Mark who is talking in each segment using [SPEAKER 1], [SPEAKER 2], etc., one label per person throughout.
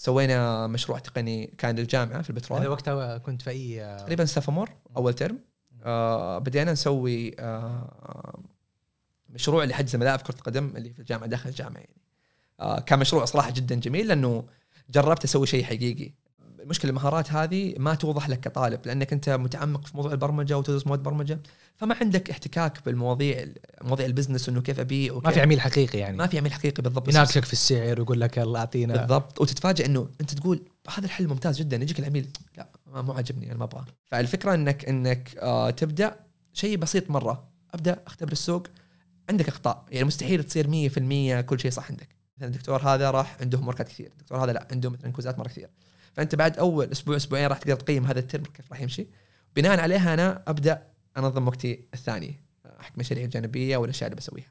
[SPEAKER 1] سوينا مشروع تقني كان للجامعة في
[SPEAKER 2] هذا
[SPEAKER 1] البترول
[SPEAKER 2] وقتها كنت في أي
[SPEAKER 1] تقريبا sophomore أول ترم. آه بدينا نسوي آه مشروع لحجز ملاعب كرة قدم اللي في الجامعة داخل الجامعة يعني. آه كان مشروع صراحة جدا جميل لأنه جربت أسوي شيء حقيقي. المشكلة المهارات هذه ما توضح لك كطالب لأنك أنت متعمق في موضوع البرمجة وتدرس مواد برمجة فما عندك احتكاك بالمواضيع مواضيع ال business إنه كيف أبيع
[SPEAKER 2] ما
[SPEAKER 1] وكيف
[SPEAKER 2] في عميل حقيقي يعني.
[SPEAKER 1] ما في عميل حقيقي بالضبط
[SPEAKER 2] يناقشك في السعر ويقول لك يلا أعطينا.
[SPEAKER 1] بالضبط وتتفاجئ إنه أنت تقول هذا الحل ممتاز جدا يجيك العميل لا ما مو عاجبني أنا ما أبغاه. فالفكرة انك إنك آه تبدأ شيء بسيط مرة أبدأ أختبر السوق عندك إخطاء يعني مستحيل تصير 100% كل شيء صح عندك. مثلا الدكتور هذا راح عنده ماركات كثير الدكتور هذا لا عنده مثلا كوزات مرة كثير. فأنت بعد أول أسبوع أسبوعين راح تقدر تقيم هذا الترم كيف راح يمشي. بناء عليها أنا أبدأ أنظم وقتي الثاني حق مشاريع الجانبية والأشياء اللي بسويها.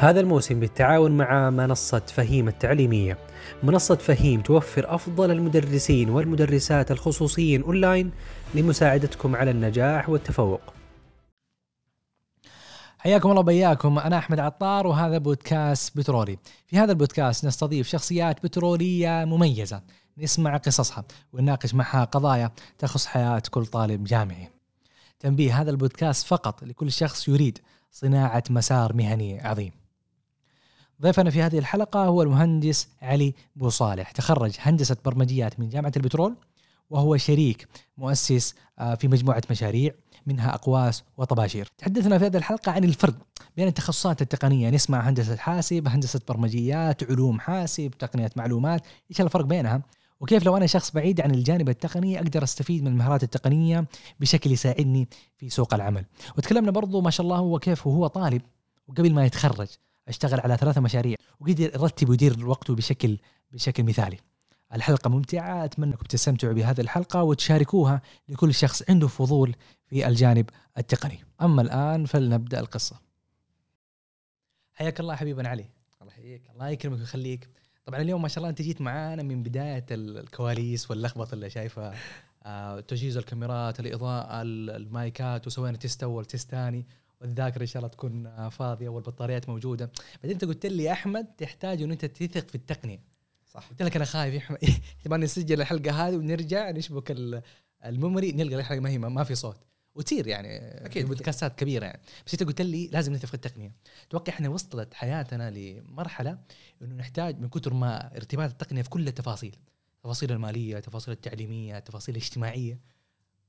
[SPEAKER 3] هذا الموسم بالتعاون مع منصة فهيم التعليمية. منصة فهيم توفر أفضل المدرسين والمدرسات الخصوصيين أونلاين لمساعدتكم على النجاح والتفوق.
[SPEAKER 2] حياكم الله بياكم أنا أحمد عطار وهذا بودكاست بترولي. في هذا البودكاست نستضيف شخصيات بترولية مميزة. نسمع قصصها ونناقش معها قضايا تخص حياة كل طالب جامعي. تنبيه هذا البودكاست فقط لكل شخص يريد صناعة مسار مهني عظيم. ضيفنا في هذه الحلقة هو المهندس علي بو صالح تخرج هندسة برمجيات من جامعة البترول. وهو شريك مؤسس آه، في مجموعة مشاريع منها أقواس وطباشير. تحدثنا في هذه الحلقة عن الفرق بين التخصصات التقنية. نسمع هندسة حاسب هندسة برمجيات علوم حاسب تقنية معلومات. إيش الفرق بينها؟ وكيف لو أنا شخص بعيد عن الجانب التقني أقدر أستفيد من المهارات التقنية بشكل يساعدني في سوق العمل؟ وتكلمنا برضو ما شاء الله هو كيف وهو طالب وقبل ما يتخرج أشتغل على ثلاثة مشاريع وقدر يرتب ويدير وقته بشكل بشكل مثالي. الحلقة ممتعة أتمنى أنكم تستمتعوا بهذه الحلقة وتشاركوها لكل شخص عنده فضول في الجانب التقني. أما الآن فلنبدأ القصة. حياك الله حبيبنا علي.
[SPEAKER 1] الله يحييك.
[SPEAKER 2] الله يكرمك ويخليك. طبعا اليوم ما شاء الله أنت جيت معانا من بداية ال- الكواليس واللخبطة اللي شايفها آه، تجهيز الكاميرات الإضاءة ال- المايكات وسوينا test أول test ثاني والذاكرة إن شاء الله تكون آه، فاضية والبطاريات موجودة. بعدين أنت قلت لي يا أحمد تحتاج ان أنت تثق في التقنية.
[SPEAKER 1] صح.
[SPEAKER 2] قلت لك أنا خايف. تبغى نسجل الحلقة هذه ونرجع نشبك ال- الميموري نلقى الحلقة ما هي ما في صوت. وتصير يعني.
[SPEAKER 1] أكيد.
[SPEAKER 2] في بودكاستات كبيرة يعني. بس أنت قلت لي لازم نثق في التقنية. أتوقع إحنا وصلت حياتنا لمرحلة إنه نحتاج من كثر ما ارتباط التقنية في كل التفاصيل. التفاصيل المالية التفاصيل التعليمية التفاصيل الاجتماعية.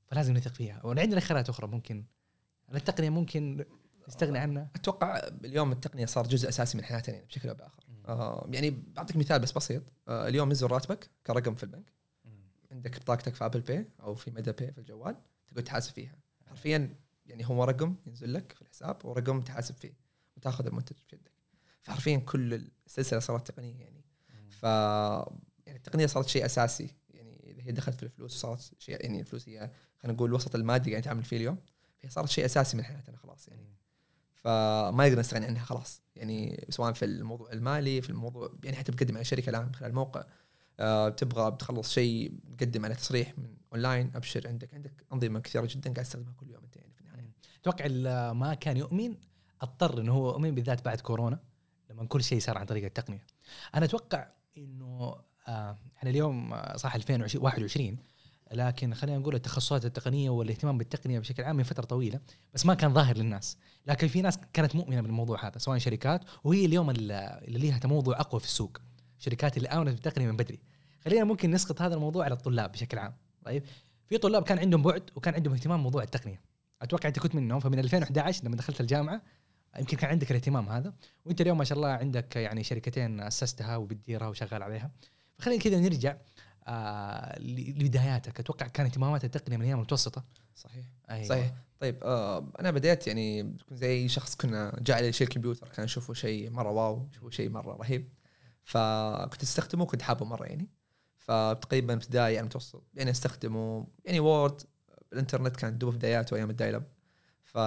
[SPEAKER 2] فلازم نثق فيها. وعندنا خيارات أخرى ممكن. التقنية ممكن نستغني عنها؟
[SPEAKER 1] أتوقع اليوم التقنية صار جزء أساسي من حياتنا يعني بشكل أو بآخر. آه يعني بعطيك مثال بس بسيط. آه اليوم نزل راتبك كرقم في البنك. عندك بطاقتك في Apple Pay أو في mada Pay في الجوال تقدر تحاسب فيها. حرفيا يعني هو رقم ينزل لك في الحساب ورقم تحاسب فيه وتاخذ المنتج في يدك. فحرفيا كل السلسلة صارت تقنية يعني. ف يعني التقنية صارت شيء أساسي. يعني إذا هي دخلت في الفلوس وصارت شيء يعني الفلوس هي خلينا نقول الوسط المادي قاعد نتعامل فيه اليوم. فهي صارت شيء أساسي من حياتنا خلاص يعني. فما نقدر نستغني عنها خلاص. يعني سواء في الموضوع المالي في الموضوع يعني حتى بتقدم على شركة الآن من خلال موقع. آه تبغى بتخلص شيء تقدم على تصريح من أونلاين أبشر عندك عندك أنظمة كثيرة جدا قاعد تستخدمها كل يوم أنت يعني في
[SPEAKER 2] النهاية. أتوقع ما كان يؤمن أضطر إنه هو يؤمن بالذات بعد كورونا لما كل شيء صار عن طريق التقنية. أنا أتوقع إنه آه إحنا اليوم آه، صح 2021 لكن خلينا نقول التخصصات التقنية والاهتمام بالتقنية بشكل عام من فترة طويلة بس ما كان ظاهر للناس. لكن في ناس كانت مؤمنة بالموضوع هذا سواء شركات وهي اليوم اللي ليها تموضع أقوى في السوق. شركات اللي آمنت بالتقنية من بدري. خلينا ممكن نسقط هذا الموضوع على الطلاب بشكل عام. طيب في طلاب كان عندهم بعد وكان عندهم اهتمام بموضوع التقنية. أتوقع أنت كنت منهم فمن 2011 لما دخلت الجامعة يمكن كان عندك الاهتمام هذا. وأنت اليوم ما شاء الله عندك يعني شركتين أسستها وبتديرها وشغال عليها. فخلينا كذا نرجع آه لبداياتك. أتوقع كان اهتمامات التقنيه من أيام المتوسطة.
[SPEAKER 1] صحيح.
[SPEAKER 2] أيوة.
[SPEAKER 1] صحيح. طيب آه أنا بديت يعني زي شخص كنا جاء علي شيء الكمبيوتر كان أشوفه شيء مرة wow أشوفه شيء مرة رهيب. فكنت أستخدمه كنت حابه مرة يعني. فتقريبا ابتدائي يعني متوسط يعني أستخدمه يعني Word الإنترنت كان دوب بداياته أيام ال dial-up ف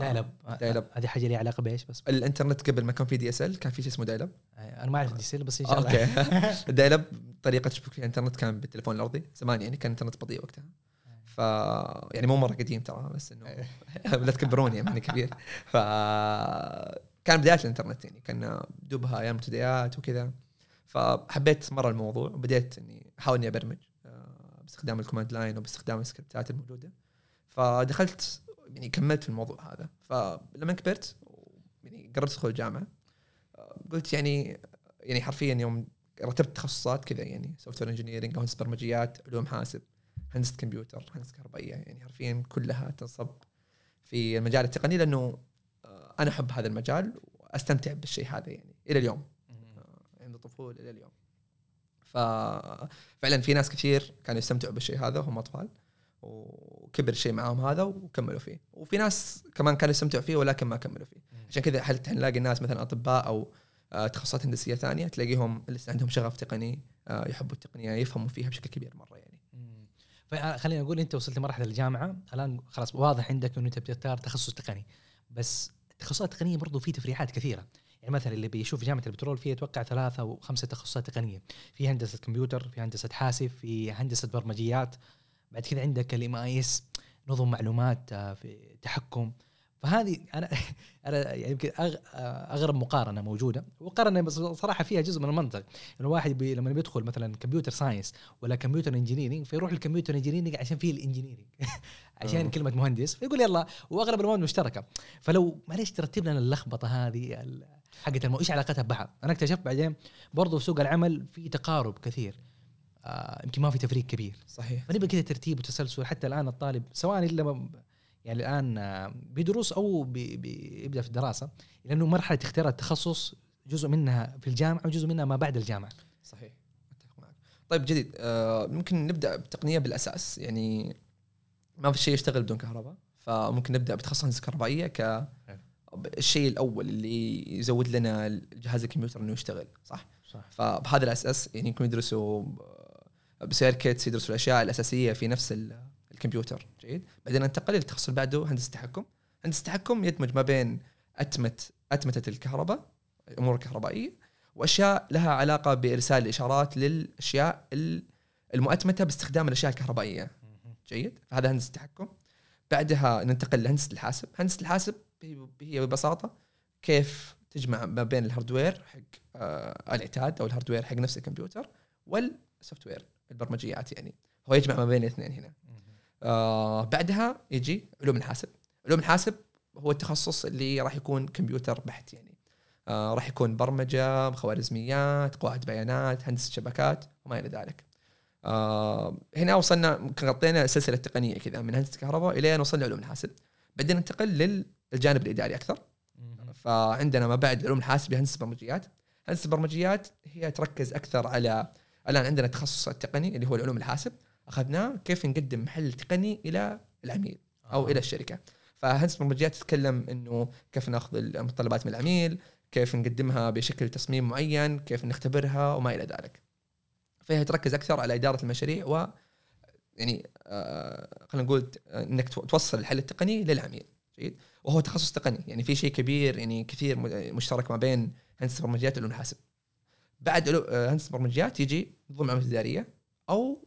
[SPEAKER 2] dial-up.
[SPEAKER 1] dial-up.
[SPEAKER 2] هذه حاجة لي علاقة بإيش بس؟
[SPEAKER 1] الانترنت قبل ما كان في DSL كان في شيء اسمه dial-up.
[SPEAKER 2] أنا ما أعرف DSL بس إن شاء الله.
[SPEAKER 1] Okay. ال dial-up طريقة تشبك فيها انترنت كان بالتليفون الأرضي زمان يعني كان الانترنت بطيء وقتها. ف يعني مو مرة قديم ترى بس إنه لا تكبروني يعني ماني كبير. ف كان بداية الانترنت يعني كان دوبها أيام ابتدائيات وكذا. فحبيت مرة الموضوع وبديت إني أحاول إني أبرمج آه، باستخدام ال command line وباستخدام السكريبتات الموجودة. فدخلت يعني كملت في الموضوع هذا. فلما كبرت يعني قررت أدخل الجامعة قلت يعني يعني حرفيا يوم رتبت تخصصات كذا يعني software engineering هندسة برمجيات علوم حاسب هندسة كمبيوتر هندسة كهربائية. يعني حرفيا كلها تنصب في المجال التقني لأنه آه، أنا أحب هذا المجال وأستمتع بالشيء هذا يعني إلى اليوم. آه، عند الطفوله إلى اليوم. ففعلا في ناس كثير كانوا يستمتعوا بالشيء هذا وهم أطفال. وكبر الشيء معاهم هذا وكملوا فيه. وفي ناس كمان كانوا يستمتعوا فيه ولكن ما كملوا فيه. عشان كذا هل نلاقي الناس مثلا أطباء أو آه، تخصصات هندسية ثانية تلاقيهم لسه عندهم شغف تقني آه، يحبوا التقنية يفهموا فيها بشكل كبير مرة يعني.
[SPEAKER 2] فخلينا نقول أنت وصلت لمرحلة الجامعة. الآن خلاص واضح عندك إنه أنت بتختار تخصص تقني. بس التخصصات التقنيه برضو في تفريعات كثيرة. يعني مثلا اللي بيشوف جامعة البترول فيها أتوقع ثلاثة أو خمسة تخصصات تقنية. في هندسة كمبيوتر في هندسة حاسب في هندسة برمجيات. بعد كذا عندك الام اي اس نظم معلومات آه، في تحكم. فهذه أنا أنا يعني يمكن آه، أغرب مقارنة موجودة. مقارنة بس صراحة فيها جزء من المنطق. الواحد بي لما بيدخل مثلا computer science ولا computer engineering فيروح ال computer engineering عشان فيه ال engineering عشان
[SPEAKER 1] آه.
[SPEAKER 2] كلمة مهندس. فيقول يلا واغلب المواد مشتركه فلو معليش ترتب لنا اللخبطة هذه حقت المو... إيش علاقتها ببعض؟ أنا اكتشفت بعدين برضو في سوق العمل في تقارب كثير. آه يمكن ما في تفريق كبير.
[SPEAKER 1] صحيح.
[SPEAKER 2] فنبغى كذا ترتيب وتسلسل حتى الآن الطالب سواء إلا يعني الآن آه، بدروس أو بي- بيبدا في الدراسة لأنه مرحلة اختيار التخصص جزء منها في الجامعة وجزء منها ما بعد الجامعة.
[SPEAKER 1] صحيح. أتفق معك. طيب جديد. آه ممكن نبدأ بالتقنيه بالأساس يعني ما في شيء يشتغل بدون كهرباء فممكن نبدأ بتخصص هندسة كهربائية ك الشيء الأول اللي يزود لنا جهاز الكمبيوتر إنه يشتغل صح؟
[SPEAKER 2] صح.
[SPEAKER 1] فبهذا الأساس يعني يمكن يدرسوا ب circuits يدرسوا الأشياء الأساسية في نفس ال- الكمبيوتر. جيد. بعدين ننتقل للتخصص اللي بعده هندسة التحكم هندسة التحكم يدمج ما بين اتمه أتمتة الكهرباء الأمور الكهربائيه وأشياء لها علاقة بإرسال الإشارات للأشياء ال- المؤتمتة باستخدام الأشياء الكهربائية. جيد. فهذا هندسة التحكم بعدها ننتقل لهندسة الحاسب. هندسة الحاسب هي ببساطة كيف تجمع ما بين ال hardware حق آه العتاد أو ال hardware حق نفس الكمبيوتر وال software البرمجيات يعني. هو يجمع ما بين الاثنين هنا. آه بعدها يجي علوم الحاسب. علوم الحاسب هو التخصص اللي راح يكون كمبيوتر بحت يعني. آه راح يكون برمجة خوارزميات قواعد بيانات هندسة شبكات وما إلى ذلك. آه هنا وصلنا غطينا السلسلة التقنية كذا من هندسة الكهرباء إلى ان وصلنا علوم الحاسب. بعدين ننتقل للجانب الإداري أكثر. فعندنا ما بعد علوم الحاسب هندسة برمجيات. هندسة البرمجيات هي تركز أكثر على الآن عندنا التخصص التقني اللي هو علوم الحاسب. أخذناه كيف نقدم حل تقني إلى العميل أو
[SPEAKER 2] آه.
[SPEAKER 1] إلى الشركة. فهندسة البرمجيات تتكلم إنه كيف نأخذ المتطلبات من العميل كيف نقدمها بشكل تصميم معين كيف نختبرها وما إلى ذلك. فهي تركز أكثر على إدارة المشاريع و يعني آه خلينا نقول إنك تو- توصل الحل التقني للعميل. جيد؟ وهو تخصص تقني. يعني في شيء كبير يعني كثير مشترك ما بين هندسة البرمجيات وعلوم الحاسب. بعد آه، هندسة البرمجيات يجي نظم المعلومات الاداريه أو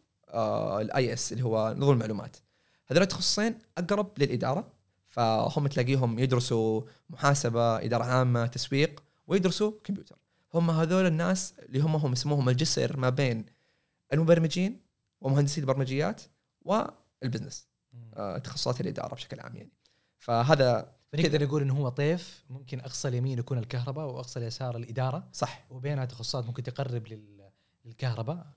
[SPEAKER 1] ال IS اللي هو نظم المعلومات. هذول التخصصين أقرب للإدارة فهم تلاقيهم يدرسوا محاسبة إدارة عامة تسويق ويدرسوا كمبيوتر. هم هذول الناس اللي هم هم اسموهم الجسر ما بين المبرمجين ومهندسي البرمجيات والبزنس آه، تخصصات الإدارة بشكل عام يعني. فهذا
[SPEAKER 2] فنقدر نقول انه هو طيف ممكن أقصى اليمين يكون الكهرباء وأقصى اليسار الإدارة.
[SPEAKER 1] صح.
[SPEAKER 2] وبينها تخصصات ممكن تقرب لل- للكهرباء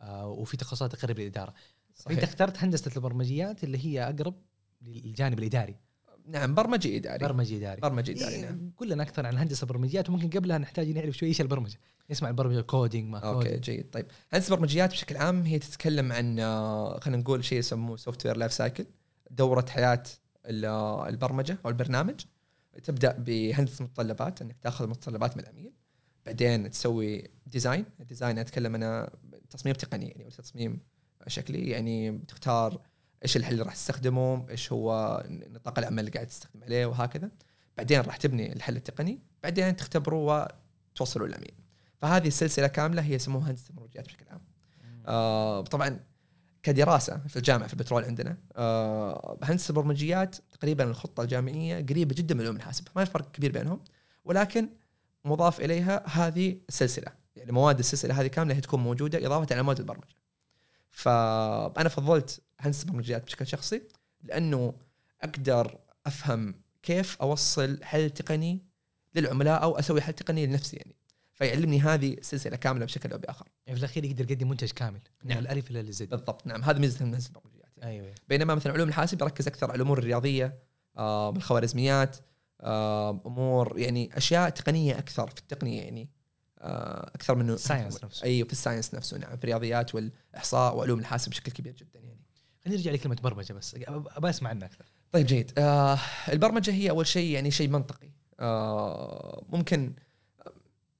[SPEAKER 2] آه وفي تخصصات تقرب للإدارة.
[SPEAKER 1] صحيح.
[SPEAKER 2] اخترت هندسة البرمجيات اللي هي أقرب للجانب الإداري.
[SPEAKER 1] نعم برمجي إداري.
[SPEAKER 2] برمجي إداري.
[SPEAKER 1] برمجي إداري
[SPEAKER 2] إيه،
[SPEAKER 1] نعم.
[SPEAKER 2] قلنا أكثر عن الهندسه البرمجيات وممكن قبلها نحتاج نعرف شوي إيش البرمجة. نسمع البرمجه coding ما
[SPEAKER 1] okay
[SPEAKER 2] coding
[SPEAKER 1] جيد. طيب هندسة البرمجيات بشكل عام هي تتكلم عن آه، خلينا نقول شيء يسموه software life cycle دورة حياة البرمجة أو البرنامج. تبدأ بهندسة متطلبات إنك تأخذ متطلبات من العميل بعدين تسوي design ال design أتكلم أنا تصميم تقني يعني تصميم شكلي. يعني تختار إيش الحل اللي راح تستخدمه إيش هو نطاق العمل اللي قاعد تستخدم عليه وهكذا. بعدين راح تبني الحل التقني. بعدين تختبره وتوصله للعميل فهذه السلسلة كاملة هي يسموها هندسة بشكل عام. آه طبعا كدراسة في الجامعة في البترول عندنا. آه هندسه البرمجيات تقريبا الخطة الجامعية قريبة جدا من علوم الحاسب ما في فرق كبير بينهم ولكن مضاف إليها هذه السلسلة. يعني مواد السلسلة هذه كاملة هي تكون موجودة إضافة على مواد البرمجة. فأنا فضلت هندسة البرمجيات بشكل شخصي لأنه أقدر أفهم كيف أوصل حل تقني للعملاء أو أسوي حل تقني لنفسي يعني. فيعلمني هذه سلسلة كاملة بشكل أو بآخر.
[SPEAKER 2] يعني في الأخير يقدر يقدم منتج كامل من
[SPEAKER 1] نعم.
[SPEAKER 2] الألف إلى الزد.
[SPEAKER 1] بالضبط. نعم هذا ميزة هندسه البرمجيات يعني.
[SPEAKER 2] أيوه.
[SPEAKER 1] بينما مثلا علوم الحاسب يركز أكثر على الأمور الرياضية آه بالخوارزميات آه أمور يعني أشياء تقنية أكثر في التقنية يعني آه أكثر منه
[SPEAKER 2] ال science نفسه.
[SPEAKER 1] أيوه في ال science نفسه. نعم في الرياضيات والإحصاء وعلوم الحاسب بشكل كبير جدا يعني.
[SPEAKER 2] خلينا نرجع لكلمه برمجه بس. أبى أسمع عنها أكثر.
[SPEAKER 1] طيب جيد. آه البرمجة هي أول شيء يعني شيء منطقي. آه ممكن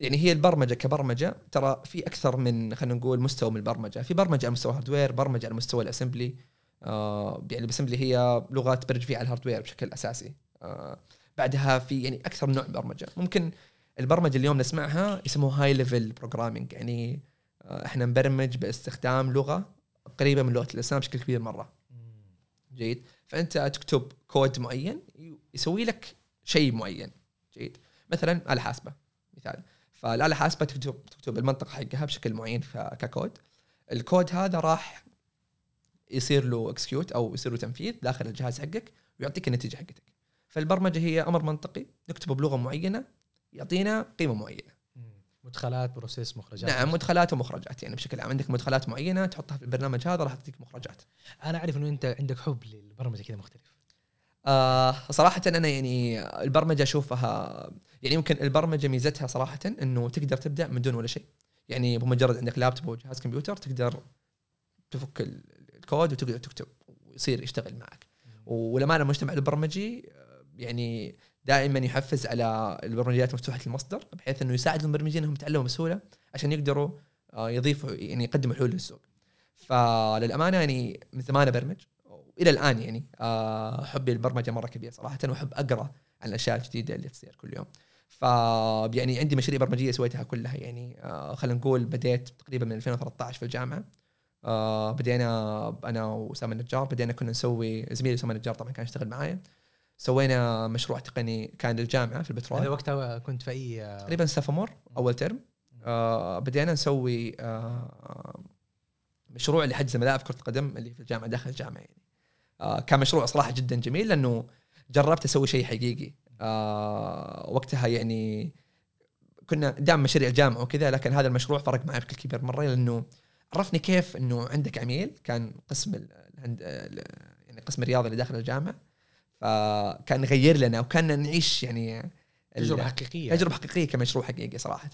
[SPEAKER 1] يعني هي البرمجة كبرمجة ترى في أكثر من خلينا نقول مستوى من البرمجة. في برمجة على مستوى hardware برمجة على مستوى ال assembly آه يعني ال assembly هي لغه تبرمج فيها على ال hardware بشكل أساسي. آه بعدها في يعني أكثر من نوع برمجة. ممكن البرمجة اليوم نسمعها يسموها high level programming يعني آه إحنا نبرمج باستخدام لغة قريبة من لغة الإنسان بشكل كبير مرة. جيد. فأنت تكتب كود معين يسوي لك شيء معين. جيد. مثلا اله حاسبة مثال. فالاله الحاسبه تكتب تكتب المنطق حقها بشكل معين ككود. الكود هذا راح يصير له execute أو يصير له تنفيذ داخل الجهاز حقك ويعطيك النتيجة حقتك. فالبرمجة هي أمر منطقي نكتبه بلغة معينة يعطينا قيمة معينة.
[SPEAKER 2] مدخلات process مخرجات.
[SPEAKER 1] نعم مدخلات ومخرجات. يعني بشكل عام عندك مدخلات معينة تحطها في البرنامج هذا راح تعطيك مخرجات.
[SPEAKER 2] أنا أعرف إنه أنت عندك حب للبرمجة كذا مختلف.
[SPEAKER 1] آه صراحة أنا يعني البرمجة أشوفها يعني يمكن البرمجة ميزتها صراحة إنه تقدر تبدأ من دون ولا شيء. يعني بمجرد عندك لابتوب أو جهاز كمبيوتر تقدر تفك ال- الكود وتقدر تكتب ويصير يشتغل معك. ولما المجتمع البرمجي يعني دائما يحفز على البرمجيات مفتوحة المصدر بحيث إنه يساعد المبرمجين إنهم يتعلموا بسهولة عشان يقدروا آه، يضيفوا يعني يقدموا حلول للسوق. فللأمانة يعني من زمان أبرمج. والى الآن يعني. آه، حبي للبرمجة مرة كبير صراحة واحب أقرأ عن الأشياء الجديدة اللي تصير كل يوم. ف يعني عندي مشاريع برمجية سويتها كلها يعني. آه، خلينا نقول بديت تقريبا من 2013 في الجامعة. آه، بدينا أنا واسامه النجار بدينا كنا نسوي زميلي اسامه النجار طبعا كان يشتغل معايا. سوينا مشروع تقني كان للجامعة في
[SPEAKER 2] هذا
[SPEAKER 1] البترول
[SPEAKER 2] وقتها كنت في أي
[SPEAKER 1] تقريبا سافمور أول ترم. آه بدينا نسوي آه مشروع لحجز ملاعب كرة قدم اللي في الجامعة داخل الجامعة يعني. كان مشروع صراحة جدا جميل لأنه جربت أسوي شيء حقيقي. آه وقتها يعني كنا دعم مشاريع الجامعة وكذا لكن هذا المشروع فرق معي بشكل كبير مرة لأنه عرفني كيف إنه عندك عميل كان قسم ال- الهند ال- يعني قسم الرياضة اللي داخل الجامعة فكان يغير لنا وكان نعيش يعني
[SPEAKER 2] تجربة حقيقية.
[SPEAKER 1] تجربة حقيقية كمشروع حقيقي صراحة.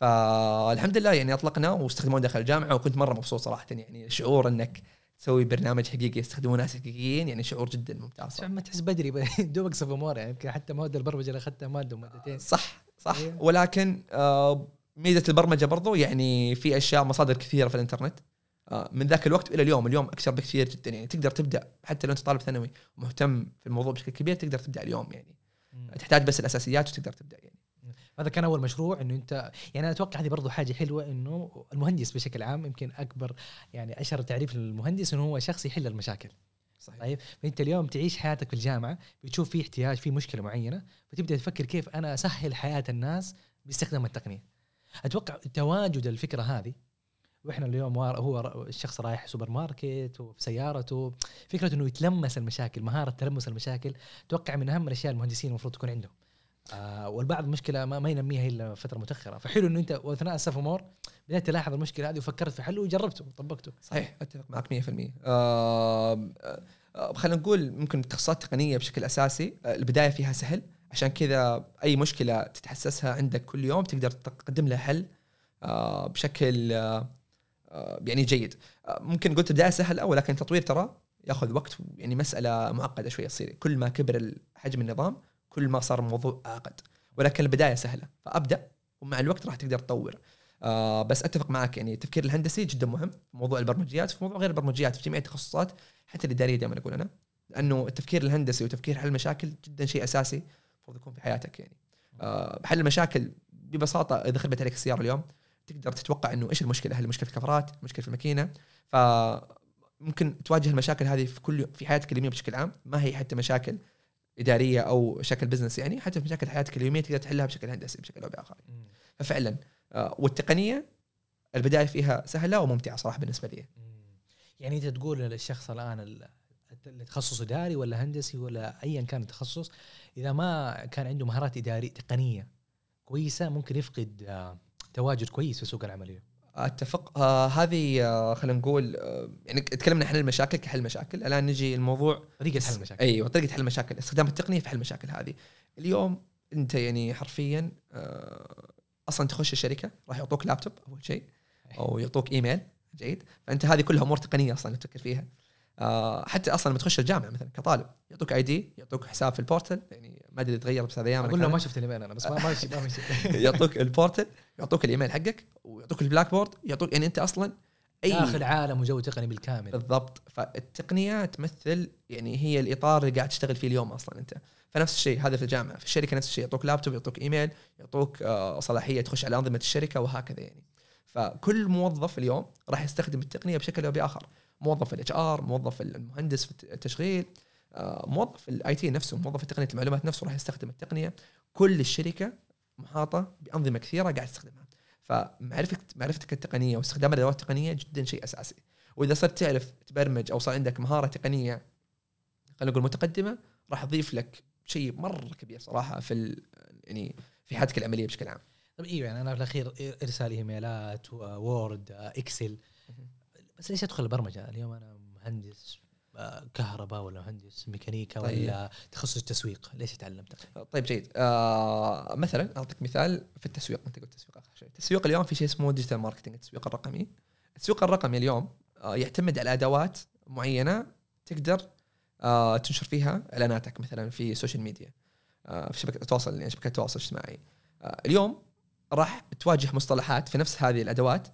[SPEAKER 1] فالحمد لله يعني أطلقنا واستخدموه داخل الجامعة وكنت مرة مبسوط صراحة يعني شعور إنك تسوي برنامج حقيقي يستخدمونه ناس حقيقيين يعني شعور جدا ممتاز صراحة.
[SPEAKER 2] ما تحس بدري دوبك سوفومور يعني يمكن حتى مواد البرمجة اللي اخذتها ماده ومادتين
[SPEAKER 1] صح صح.
[SPEAKER 2] إيه.
[SPEAKER 1] ولكن آه، ميزة البرمجة برضو يعني في أشياء مصادر كثيرة في الإنترنت. آه، من ذاك الوقت إلى اليوم اليوم أكثر بكثير جدا. يعني تقدر تبدأ حتى لو أنت طالب ثانوي ومهتم في الموضوع بشكل كبير تقدر تبدأ اليوم يعني. تحتاج بس الأساسيات وتقدر تبدأ يعني.
[SPEAKER 2] هذا كان أول مشروع إنه أنت يعني أنا أتوقع هذه برضو حاجة حلوة إنه المهندس بشكل عام يمكن أكبر يعني أشهر تعريف للمهندس إنه هو شخص يحل المشاكل.
[SPEAKER 1] صحيح.
[SPEAKER 2] طيب؟ فأنت اليوم تعيش حياتك في الجامعة بتشوف في احتياج في مشكلة معينة فتبدأ تفكر كيف أنا أسهل حياة الناس باستخدام التقنية. أتوقع تواجد الفكرة هذه وإحنا اليوم هو الشخص رايح سوبر ماركت وفي سيارته فكرة إنه يتلمس المشاكل مهارة تلمس المشاكل أتوقع من أهم الأشياء المهندسين المفروض تكون عندهم. آه والبعض المشكلة ما, ما ينميها إلا فترة متأخرة. فحلو إنه أنت وأثناء السفمور بدأت تلاحظ المشكلة هذه وفكرت في حل وجربته وطبقته.
[SPEAKER 1] صحيح أتفق معك 100% آه آه خلينا نقول ممكن التخصصات التقنية بشكل أساسي آه البداية فيها سهل. عشان كذا أي مشكلة تتحسسها عندك كل يوم تقدر تقدم لها حل آه بشكل آه آه يعني جيد. آه ممكن قلت بدايه سهلة ولكن التطوير ترى ياخذ وقت يعني مسألة معقدة شوية تصير. كل ما كبر حجم النظام كل ما صار الموضوع اعقد ولكن البداية سهلة فأبدأ ومع الوقت راح تقدر تطور آه بس أتفق معك يعني التفكير الهندسي جدا مهم في موضوع البرمجيات في موضوع غير البرمجيات في جميع التخصصات حتى الاداريه دائما أقول أنا لأنه التفكير الهندسي وتفكير حل المشاكل جدا شيء أساسي المفروض يكون في حياتك يعني آه، حل المشاكل ببساطة إذا خربت عليك السيارة اليوم تقدر تتوقع إنه إيش المشكلة؟ هل المشكلة في الكفرات؟ المشكلة في الماكينة؟ ف ممكن تواجه المشاكل هذه في كل في حياتك اليومية بشكل عام ما هي حتى مشاكل إدارية أو شكل بزنس يعني حتى في مشاكل حياتك اليومية تقدر تحلها بشكل هندسي بشكل أو بآخر. ففعلا آه، والتقنية البداية فيها سهلة وممتعة صراحة بالنسبة لي.
[SPEAKER 2] يعني أنت تقول للشخص الآن ال- التخصص إداري ولا هندسي ولا ايا كان التخصص إذا ما كان عنده مهارات إدارية تقنية كويسة ممكن يفقد آه، تواجد كويس في سوق العمل.
[SPEAKER 1] أتفق. آه هذه آه خلينا نقول آه يعني تكلمنا عن حل المشاكل كحل مشاكل. الآن نجي الموضوع
[SPEAKER 2] طريقة حل المشاكل
[SPEAKER 1] أيوه طريقة حل المشاكل استخدام التقنية في حل المشاكل هذه. اليوم أنت يعني حرفيا آه أصلا تخش الشركة راح يعطوك لابتوب أول شيء أو يعطوك ايميل جيد. فأنت هذه كلها أمور تقنية أصلا تفكر فيها. آه حتى أصلا لما تخش الجامعة مثلا كطالب يعطوك ID يعطوك حساب في ال portal يعني ما أدري تغير بس هذا أيام
[SPEAKER 2] أقول له ما شفت الإيميل أنا بس ما ماشي ما ماشي
[SPEAKER 1] يعطوك ال portal يعطوك الإيميل حقك ويعطوك ال Blackboard يعطوك يعني أنت أصلا اي
[SPEAKER 2] داخل عالم وجو تقني بالكامل.
[SPEAKER 1] بالضبط. فالتقنية تمثل يعني هي الإطار اللي قاعد تشتغل فيه اليوم أصلا أنت. فنفس الشيء هذا في الجامعة. في الشركة نفس الشيء يعطوك لابتوب يعطوك إيميل يعطوك آه، صلاحية تخش على أنظمة الشركة وهكذا يعني. فكل موظف اليوم راح يستخدم التقنية بشكل أو بآخر. موظف ال HR موظف المهندس في التشغيل آه، موظف ال IT نفسه موظف تقنية المعلومات نفسه راح يستخدم التقنية. كل الشركة محاطة بأنظمة كثيرة قاعد تستخدمها. فمعرفتك معرفتك التقنية واستخدام الادوات التقنيه جدا شيء أساسي. وإذا صرت تعرف تبرمج أو صار عندك مهارة تقنية خلينا نقول متقدمة راح تضيف لك شيء مرة كبير صراحة في ال- يعني في حياتك العملية بشكل عام.
[SPEAKER 2] طيب أيوه يعني أنا في الأخير ارسال إيميلات Word Excel. بس ليش أدخل البرمجة؟ اليوم أنا مهندس كهرباء ولا مهندس ميكانيكا
[SPEAKER 1] طيب.
[SPEAKER 2] ولا تخصص تسويق ليش اتعلم تقنيه؟
[SPEAKER 1] طيب جيد. آه مثلا أعطيك مثال في التسويق. أنت قلت تسويق آخر شيء. التسويق اليوم في شيء اسمه digital marketing التسويق الرقمي. التسويق الرقمي اليوم آه يعتمد على أدوات معينة تقدر آه تنشر فيها إعلاناتك مثلا في ال social media آه في شبكة التواصل يعني شبكة التواصل الاجتماعي. آه اليوم راح تواجه مصطلحات في نفس هذه الأدوات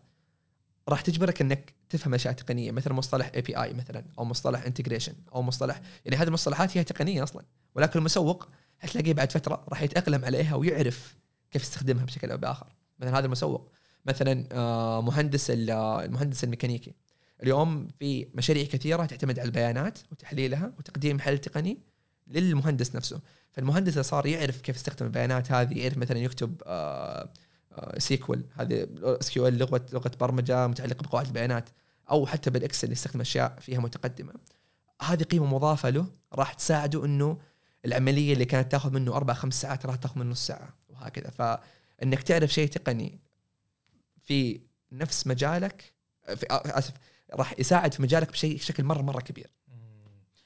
[SPEAKER 1] راح تجبرك إنك تفهم أشياء تقنية مثل مصطلح API مثلا أو مصطلح integration أو مصطلح يعني هذه المصطلحات هي تقنية أصلا. ولكن المسوق حتلاقيه بعد فترة راح يتأقلم عليها ويعرف كيف يستخدمها بشكل أو بآخر. مثلا هذا المسوق. مثلا آه، مهندس آه، المهندس الميكانيكي. اليوم في مشاريع كثيرة تعتمد على البيانات وتحليلها وتقديم حل تقني للمهندس نفسه. فالمهندس صار يعرف كيف يستخدم البيانات هذه يعرف مثلا يكتب آه، SQL هذه SQL لغة لغة برمجة متعلقة بقواعد البيانات أو حتى بال Excel يستخدم أشياء فيها متقدمة. هذه قيمة مضافة له راح تساعده إنه العملية اللي كانت تاخذ منه أربع خمس ساعات راح تاخذ منه نص ساعة وهكذا. فإنك تعرف شيء تقني في نفس مجالك في آسف راح يساعد في مجالك بشيء بشكل مرة مرة كبير.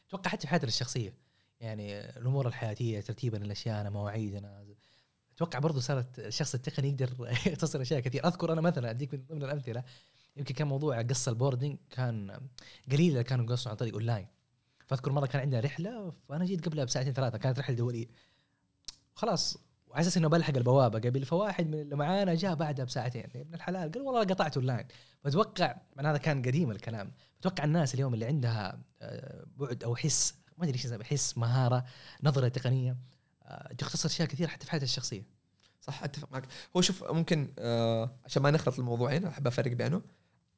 [SPEAKER 2] أتوقع حتى في حياتنا الشخصية يعني الأمور الحياتية ترتيبا الأشياء مواعيدنا أتوقع برضو صارت الشخص التقني يقدر يختصر أشياء كثير. أذكر أنا مثلا أديك من ضمن الأمثلة يمكن كان موضوع قص ال boarding كان قليل اللي كانوا يقصوا عن طريق أونلاين. فأذكر مرة كان عندنا رحلة فأنا جيت قبلها بساعتين ثلاثة كانت رحلة دولية. خلاص وعلى أساس إنه بلحق البوابة قبل فواحد من اللي معانا جاء بعدها بساعتين. يا ابن الحلال؟ قال والله قطعت أونلاين. فأتوقع هذا كان قديم الكلام أتوقع الناس اليوم اللي عندها آه، بعد أو حس ما أدري إيش حس مهارة نظرة تقنية تختصر اشياء كثير حتى في حياتها الشخصية.
[SPEAKER 1] صح أتفق معك. هو شوف ممكن آه عشان ما نخلط الموضوعين أحب أفرق بينه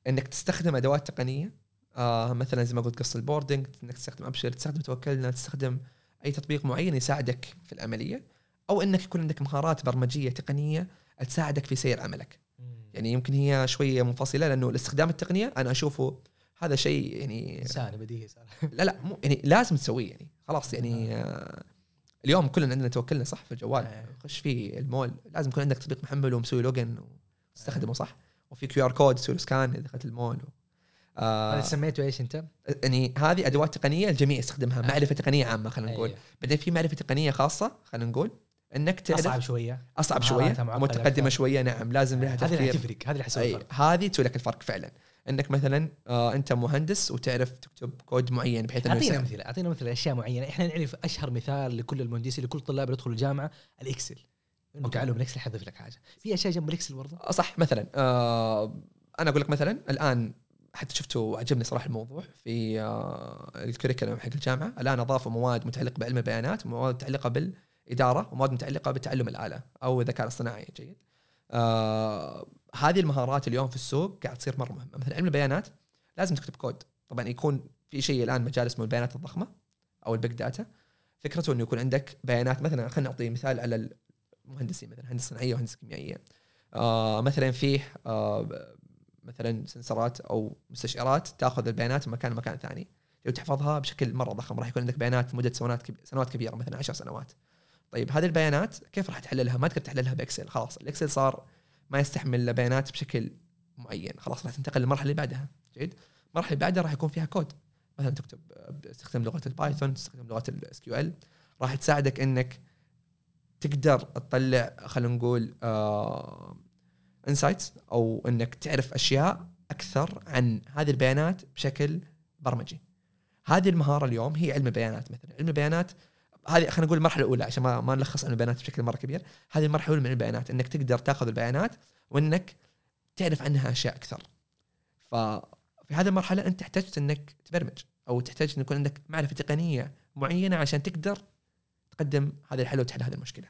[SPEAKER 1] إنك تستخدم أدوات تقنية آه مثلا زي ما قلت قص ال boarding إنك تستخدم أبشر تستخدم توكلنا تستخدم أي تطبيق معين يساعدك في العملية. أو إنك يكون عندك مهارات برمجية تقنية تساعدك في سير عملك. يعني يمكن هي شوية منفصلة لأنه الاستخدام التقنية أنا أشوفه هذا شيء يعني
[SPEAKER 2] انساني بديهي
[SPEAKER 1] لا لا مو يعني لازم تسويه يعني. خلاص يعني آه اليوم كلنا عندنا توكلنا صح في الجوال
[SPEAKER 2] آه.
[SPEAKER 1] خش فيه المول لازم يكون عندك تطبيق محمل ومسوي login وتستخدمه صح وفي QR code تسوي scan إذا دخلت المول و...
[SPEAKER 2] هذا
[SPEAKER 1] آه
[SPEAKER 2] سميته إيش أنت؟
[SPEAKER 1] يعني هذه أدوات تقنية الجميع يستخدمها
[SPEAKER 2] آه.
[SPEAKER 1] معرفة تقنية عامة خلينا نقول
[SPEAKER 2] أيوه.
[SPEAKER 1] بعدين في معرفة تقنية خاصة خلينا نقول إنك تعرف أصعب
[SPEAKER 2] شوية
[SPEAKER 1] أصعب
[SPEAKER 2] شوية
[SPEAKER 1] متقدمة
[SPEAKER 2] أكثر.
[SPEAKER 1] شوية نعم لازم لها
[SPEAKER 2] هذه اللي
[SPEAKER 1] تفكير
[SPEAKER 2] هذه اللي حتسوي
[SPEAKER 1] أي
[SPEAKER 2] الفرق.
[SPEAKER 1] هذه تسوي لك الفرق فعلا إنك مثلا آه أنت مهندس وتعرف تكتب كود معين بحيث
[SPEAKER 2] إنه
[SPEAKER 1] أعطينا.
[SPEAKER 2] امثله أعطينا امثله أشياء معينة إحنا نعرف أشهر مثال لكل المهندسين لكل الطلاب اللي يدخلوا الجامعة ال Excel
[SPEAKER 1] إنه.
[SPEAKER 2] تعلم ال Excel حيضيف لك حاجة في أشياء جنب ال Excel برضه
[SPEAKER 1] آه، صح مثلا آه أنا أقول لك مثلا الآن حتى شفته وعجبني صراحة الموضوع في آه، ال curriculum حق الجامعة الآن أضافوا مواد متعلقة بعلم البيانات ومواد متعلقة بالاداره ومواد متعلقة بتعلم الآلة أو الذكاء الاصطناعي. جيد. آه هذه المهارات اليوم في السوق قاعد تصير مرة مهمة. مثلا علم البيانات لازم تكتب كود. طبعا يكون في شيء الآن مجال اسمه البيانات الضخمة أو ال big data. فكرته إنه يكون عندك بيانات مثلا خلينا نعطي مثال على المهندسين مثلا هندسة صناعية وهندسة كيميائية. آه مثلا فيه آه مثلا سنسرات أو مستشعرات تأخذ البيانات من مكان لمكان ثاني. وتحفظها بشكل مرة ضخم راح يكون عندك بيانات مدة سنوات كبيرة مثلا 10 سنوات. طيب هذه البيانات كيف راح تحللها؟ ما تقدر تحللها ب Excel خلاص. ال Excel صار ما يستحمل بيانات بشكل معين. خلاص راح تنتقل للمرحلة اللي بعدها. جيد؟ المرحلة اللي بعدها راح يكون فيها كود. مثلا تكتب تستخدم لغة ال Python تستخدم لغة ال SQL راح تساعدك إنك تقدر تطلع خلينا نقول آه انسايتس أو إنك تعرف أشياء أكثر عن هذه البيانات بشكل برمجي. هذه المهارة اليوم هي علم البيانات مثلا، علم البيانات هذه خلينا نقول المرحلة الأولى عشان ما ما نلخص علم البيانات بشكل مرة كبير، هذه المرحلة الأولى من البيانات إنك تقدر تأخذ البيانات وإنك تعرف عنها أشياء أكثر. ففي هذه المرحلة أنت تحتاج إنك تبرمج أو تحتاج إن يكون عندك معرفة تقنية معينة عشان تقدر تقدم هذه الحل وتحل هذه المشكلة.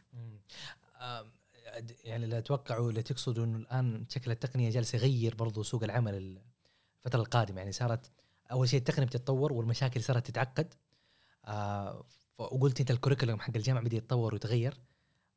[SPEAKER 2] يعني لا اتوقعوا لا تقصدوا إنه الآن شكل التقنية جالس يغير برضو سوق العمل الفترة القادمة يعني صارت أول شيء التقنية بتتطور والمشاكل صارت تتعقد آه وقلت أنت الكوريكولم حق الجامعة بدأ يتطور ويتغير.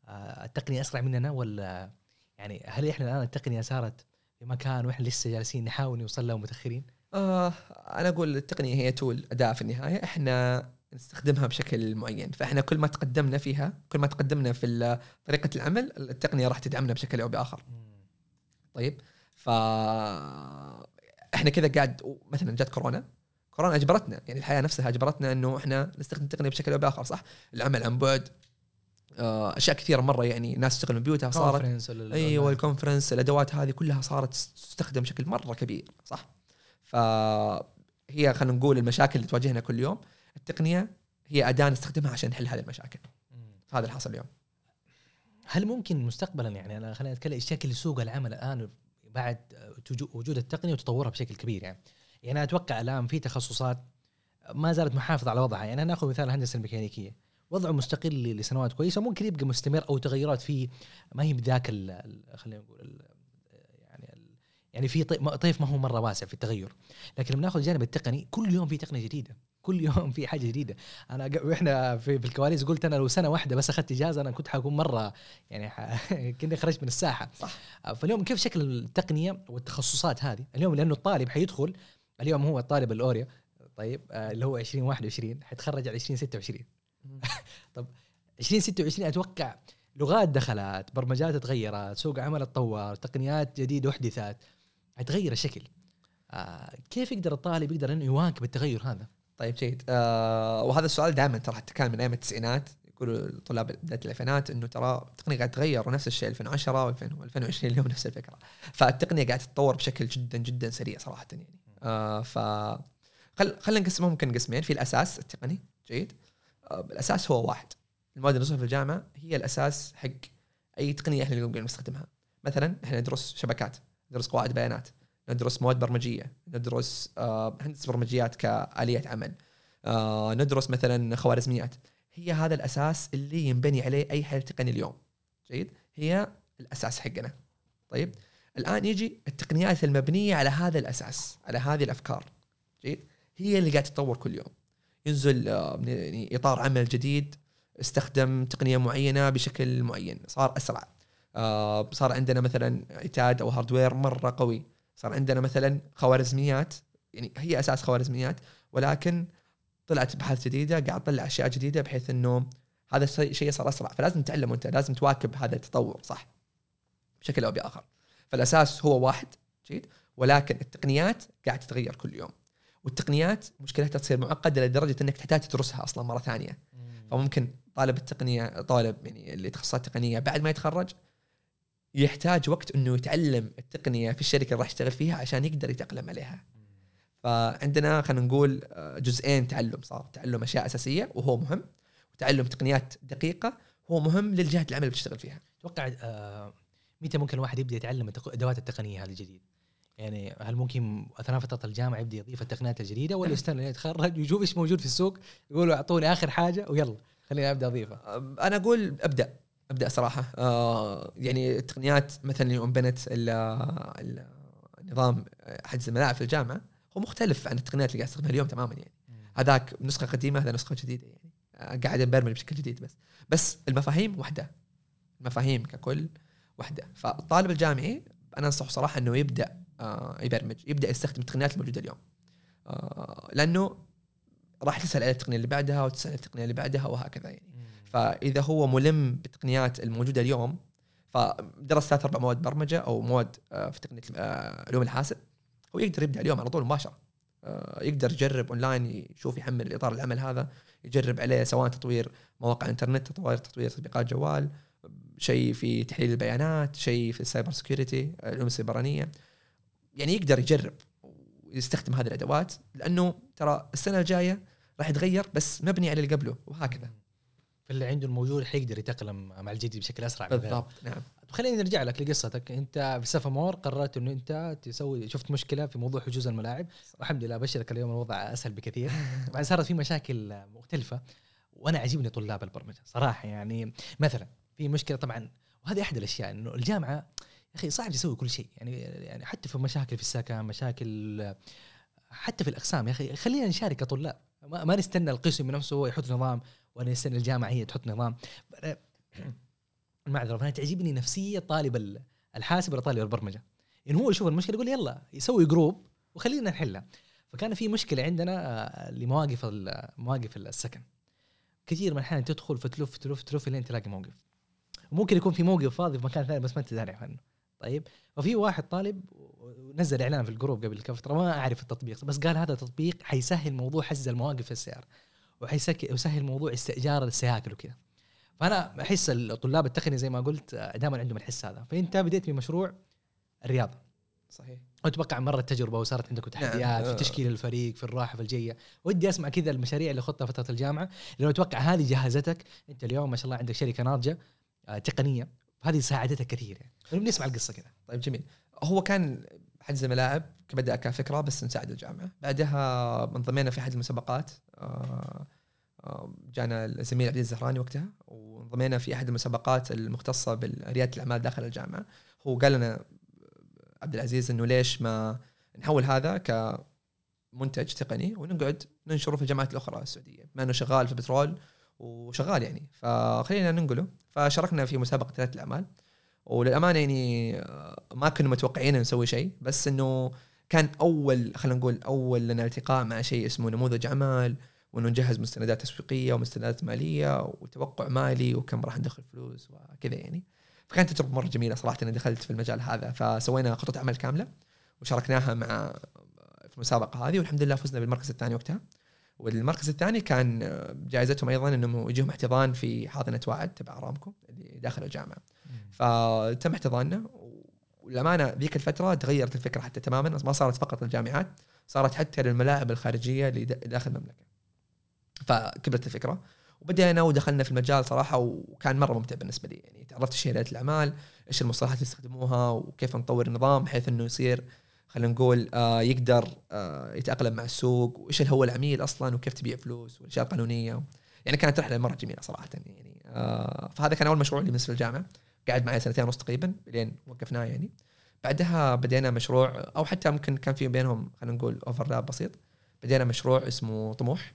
[SPEAKER 2] آه التقنية أسرع مننا ولا يعني هل إحنا الآن التقنية صارت في مكان وإحنا لسه جالسين نحاول نوصل لها ومتأخرين؟
[SPEAKER 1] آه أنا أقول التقنية هي تول أداة في النهاية. إحنا نستخدمها بشكل معين. فإحنا كل ما تقدمنا فيها كل ما تقدمنا في طريقة العمل التقنية راح تدعمنا بشكل أو بآخر. طيب ف إحنا كذا قاعد مثلا جات كورونا. كورونا أجبرتنا يعني الحياة نفسها أجبرتنا إنه إحنا نستخدم التقنيه بشكل أو بآخر صح؟ العمل عن بعد آه، أشياء كثيرة مرة يعني ناس تشتغل من بيوتها صارت أيوه الكونفرنس الأدوات هذه كلها صارت تستخدم بشكل مرة كبير صح؟ فهي خلينا نقول المشاكل اللي تواجهنا كل يوم التقنية هي أداة نستخدمها عشان نحل هذه المشاكل. هذا اللي حصل اليوم.
[SPEAKER 2] هل ممكن مستقبلا يعني أنا خلينا نتكلم شكل سوق العمل الآن بعد وجود التقنية وتطورها بشكل كبير يعني. يعني أتوقع الآن في تخصصات ما زالت محافظة على وضعها. يعني ناخذ مثال الهندسة الميكانيكية. وضعه مستقل لسنوات كويسة وممكن يبقى مستمر أو تغيرات فيه ما هي بذاك خلينا نقول يعني يعني في طيف ما هو مرة واسع في التغير. لكن لما ناخذ الجانب التقني كل يوم في تقنية جديدة. كل يوم في حاجة جديدة. أنا وإحنا في, في الكواليس قلت أنا لو سنة واحدة بس أخذت إجازة أنا كنت حكون مرة يعني كني خرجت من الساحة.
[SPEAKER 1] صح.
[SPEAKER 2] فاليوم كيف شكل التقنية والتخصصات هذه؟ اليوم لأنه الطالب حيدخل اليوم هو الطالب الاوريا طيب آه، اللي هو 2021 حيتخرج على 2026 طب 2026 أتوقع لغات دخلت برمجات تغيرت سوق عمل تطور تقنيات جديدة أحدثت. حتغير الشكل. آه كيف يقدر الطالب يقدر إنه يواكب التغير هذا؟
[SPEAKER 1] طيب جيد. آه وهذا السؤال دائما ترى حتى كان من أيام التسعينات. يقولوا طلاب بدايه الإلفينات إنه ترى التقنية قاعدة تتغير ونفس الشيء 2010 و2020 اليوم نفس الفكرة. فالتقنية قاعدة تتطور بشكل جدا جدا سريع صراحة يعني. آه ف خل خلينا نقسمهم ممكن قسمين. في الأساس التقني جيد. آه الأساس هو واحد. المواد اللي في الجامعة هي الأساس حق أي تقنية إحنا اليوم نستخدمها. مثلا إحنا ندرس شبكات ندرس قواعد بيانات ندرس مواد برمجية ندرس آه، هندسة برمجيات كاليه عمل ندرس مثلا خوارزميات. هي هذا الأساس اللي ينبني عليه أي حل تقني اليوم. جيد؟ هي الأساس حقنا. طيب؟ الآن يجي التقنيات المبنية على هذا الأساس على هذه الأفكار. جيد؟ هي اللي قاعد تتطور كل يوم. ينزل آه، يعني إطار عمل جديد استخدم تقنية معينة بشكل معين. صار أسرع. صار عندنا مثلا عتاد أو هاردوير مرة قوي. صار عندنا مثلا خوارزميات. يعني هي أساس خوارزميات ولكن طلعت ابحاث جديدة قاعد تطلع أشياء جديدة بحيث إنه هذا الشيء صار أسرع. فلازم تتعلم وانت لازم تواكب هذا التطور صح؟ بشكل أو بآخر. فالأساس هو واحد جيد؟ ولكن التقنيات قاعد تتغير كل يوم. والتقنيات مشكلتها تصير معقدة لدرجة إنك تحتاج تدرسها أصلا مرة ثانية. فممكن طالب التقنية طالب يعني اللي تخصصات تقنية بعد ما يتخرج يحتاج وقت إنه يتعلم التقنية في الشركة اللي راح يشتغل فيها عشان يقدر يتأقلم عليها. فعندنا خلينا نقول آه، جزئين تعلم صار. تعلم أشياء أساسية وهو مهم. وتعلم تقنيات دقيقة هو مهم للجهة العمل اللي بتشتغل فيها.
[SPEAKER 2] أتوقع آه متى ممكن الواحد يبدأ يتعلم الادوات التقنية هذه الجديدة؟ يعني هل ممكن أثناء فترة الجامعة يبدأ يضيف التقنيات الجديدة ولا يستنى يتخرج ويشوف إيش موجود في السوق يقولوا أعطوني آخر حاجة ويلا خليني أبدأ أضيفها.
[SPEAKER 1] أنا أقول أبدأ أبدأ صراحة. آه يعني التقنيات مثلا اليوم بنت النظام حجز الملاعب في الجامعة هو مختلف عن التقنيات اللي قاعد استخدمها اليوم تماما يعني. هذاك نسخة قديمة هذا نسخة جديدة يعني. آه، قاعد نبرمج بشكل جديد بس. بس المفاهيم واحدة. المفاهيم ككل واحدة فالطالب الجامعي أنا انصح صراحة إنه يبدأ آه يبرمج يبدأ يستخدم التقنيات الموجودة اليوم. آه لأنه راح تسأل على التقنية اللي بعدها وتسأل على التقنية اللي بعدها وهكذا يعني. فإذا هو ملم بالتقنيات الموجودة اليوم فدرس ثلاث أربع مواد برمجة أو مواد آه، في تقنية علوم الحاسب هو يقدر يبدأ اليوم على طول مباشرة. يقدر يجرب أونلاين يشوف يحمل إطار العمل هذا يجرب عليه سواء تطوير مواقع إنترنت تطوير تطوير تطبيقات جوال شيء في تحليل البيانات شيء في ال cyber security العلوم السيبرانية. يعني يقدر يجرب ويستخدم هذه الأدوات لأنه ترى السنة الجاية راح يتغير بس مبني على اللي قبله وهكذا.
[SPEAKER 2] فاللي عنده الموجود حيقدر يتاقلم مع الجديد بشكل أسرع.
[SPEAKER 1] بالضبط نعم.
[SPEAKER 2] خلينا نرجع لك لقصتك. أنت في سفمور قررت إنه أنت تسوي شفت مشكلة في موضوع حجوز الملاعب. والحمد لله ابشرك اليوم الوضع أسهل بكثير. طبعا صارت في مشاكل مختلفة وأنا عجبني طلاب البرمجة صراحة. يعني مثلا في مشكلة طبعا. وهذه أحد الأشياء إنه الجامعة يا أخي صعب يسوي كل شيء. يعني يعني حتى في مشاكل في السكن مشاكل حتى في الأقسام يا أخي خلينا نشارك كطلاب ما, ما نستنى القسم نفسه هو يحط نظام ولا نستنى الجامعة هي تحط نظام. المعذره فأنا تعجبني نفسية طالب ال- الحاسب ولا طالب البرمجة. إن هو يشوف المشكلة يقول يلا يسوي group وخلينا نحلها. فكان في مشكلة عندنا آه، لمواقف مواقف السكن. كثير من الأحيان تدخل فتلف تلف تلف لين تلاقي موقف. ممكن يكون في موقف فاضي في مكان ثاني بس ما أنت داري عنه طيب؟ ففي واحد طالب نزل إعلان في ال group قبل كم فترة ما أعرف التطبيق بس قال هذا التطبيق حيسهل موضوع حجز المواقف في السيارة وحيسهل موضوع استئجار السياكل وكذا. فأنا أحس الطلاب التقني زي ما قلت دائما عندهم الحس هذا. فأنت بديت بمشروع الرياضة.
[SPEAKER 1] صحيح.
[SPEAKER 2] أتوقع مرت تجربه وصارت عندكم تحديات
[SPEAKER 1] نعم.
[SPEAKER 2] في تشكيل الفريق في الراحة في الجية. ودي أسمع كذا المشاريع اللي خطها فترة الجامعة لأنه أتوقع هذه جهزتك أنت اليوم ما شاء الله عندك شركة ناضجة تقنية. هذه ساعدتك كثير يعني. نسمع القصة كذا.
[SPEAKER 1] طيب جميل. هو كان حجز الملاعب بدا كفكره بس نساعد الجامعة. بعدها انضمينا في احد المسابقات آه، آه، جانا الزميل عبد الزهراني وقتها وانضمينا في أحد المسابقات المختصة برياده الأعمال داخل الجامعة. هو قال لنا عبد العزيز إنه ليش ما نحول هذا كمنتج تقني ونقعد ننشره في الجامعات الأخرى السعودية. بما إنه شغال في البترول وشغال يعني. فخلينا ننقله. فشاركنا في مسابقة رياده الاعمال وللأمانة يعني آه، ما كنا متوقعين نسوي شيء بس إنه كان أول خلينا نقول أول لنا التقاء مع شيء اسمه نموذج أعمال وإنه نجهز مستندات تسويقية ومستندات مالية وتوقع مالي وكم راح ندخل فلوس وكذا يعني. فكانت تجربة مرة جميلة صراحة إني دخلت في المجال هذا. فسوينا خطة عمل كاملة وشاركناها مع في المسابقة هذه والحمد لله فزنا بالمركز الثاني وقتها. والمركز الثاني كان جائزتهم أيضا إنهم يجيهم احتضان في حاضنة وعد تبع أرامكو اللي داخل الجامعة. فتم احتضاننا والامانه ذيك الفترة تغيرت الفكرة حتى تماما ما صارت فقط للجامعات صارت حتى للملاعب الخارجية اللي دا- داخل المملكة. فكبرت الفكرة. وبدينا ودخلنا في المجال صراحة وكان مرة ممتع بالنسبة لي. يعني تعرفت إيش رياده الأعمال إيش المصطلحات اللي يستخدموها وكيف نطور النظام بحيث إنه يصير خلينا نقول آه يقدر آه يتأقلم مع السوق وإيش هو العميل أصلا وكيف تبيع فلوس والأشياء القانونية. يعني كانت رحلة مرة جميلة صراحة يعني آه فهذا كان أول مشروع لي بالنسبة للجامعة. قاعد معي سنتين ونص تقريبا لين وقفناه يعني. بعدها بدينا مشروع أو حتى ممكن كان في بينهم خلينا نقول اوفرلاب بسيط. بدينا مشروع اسمه طموح.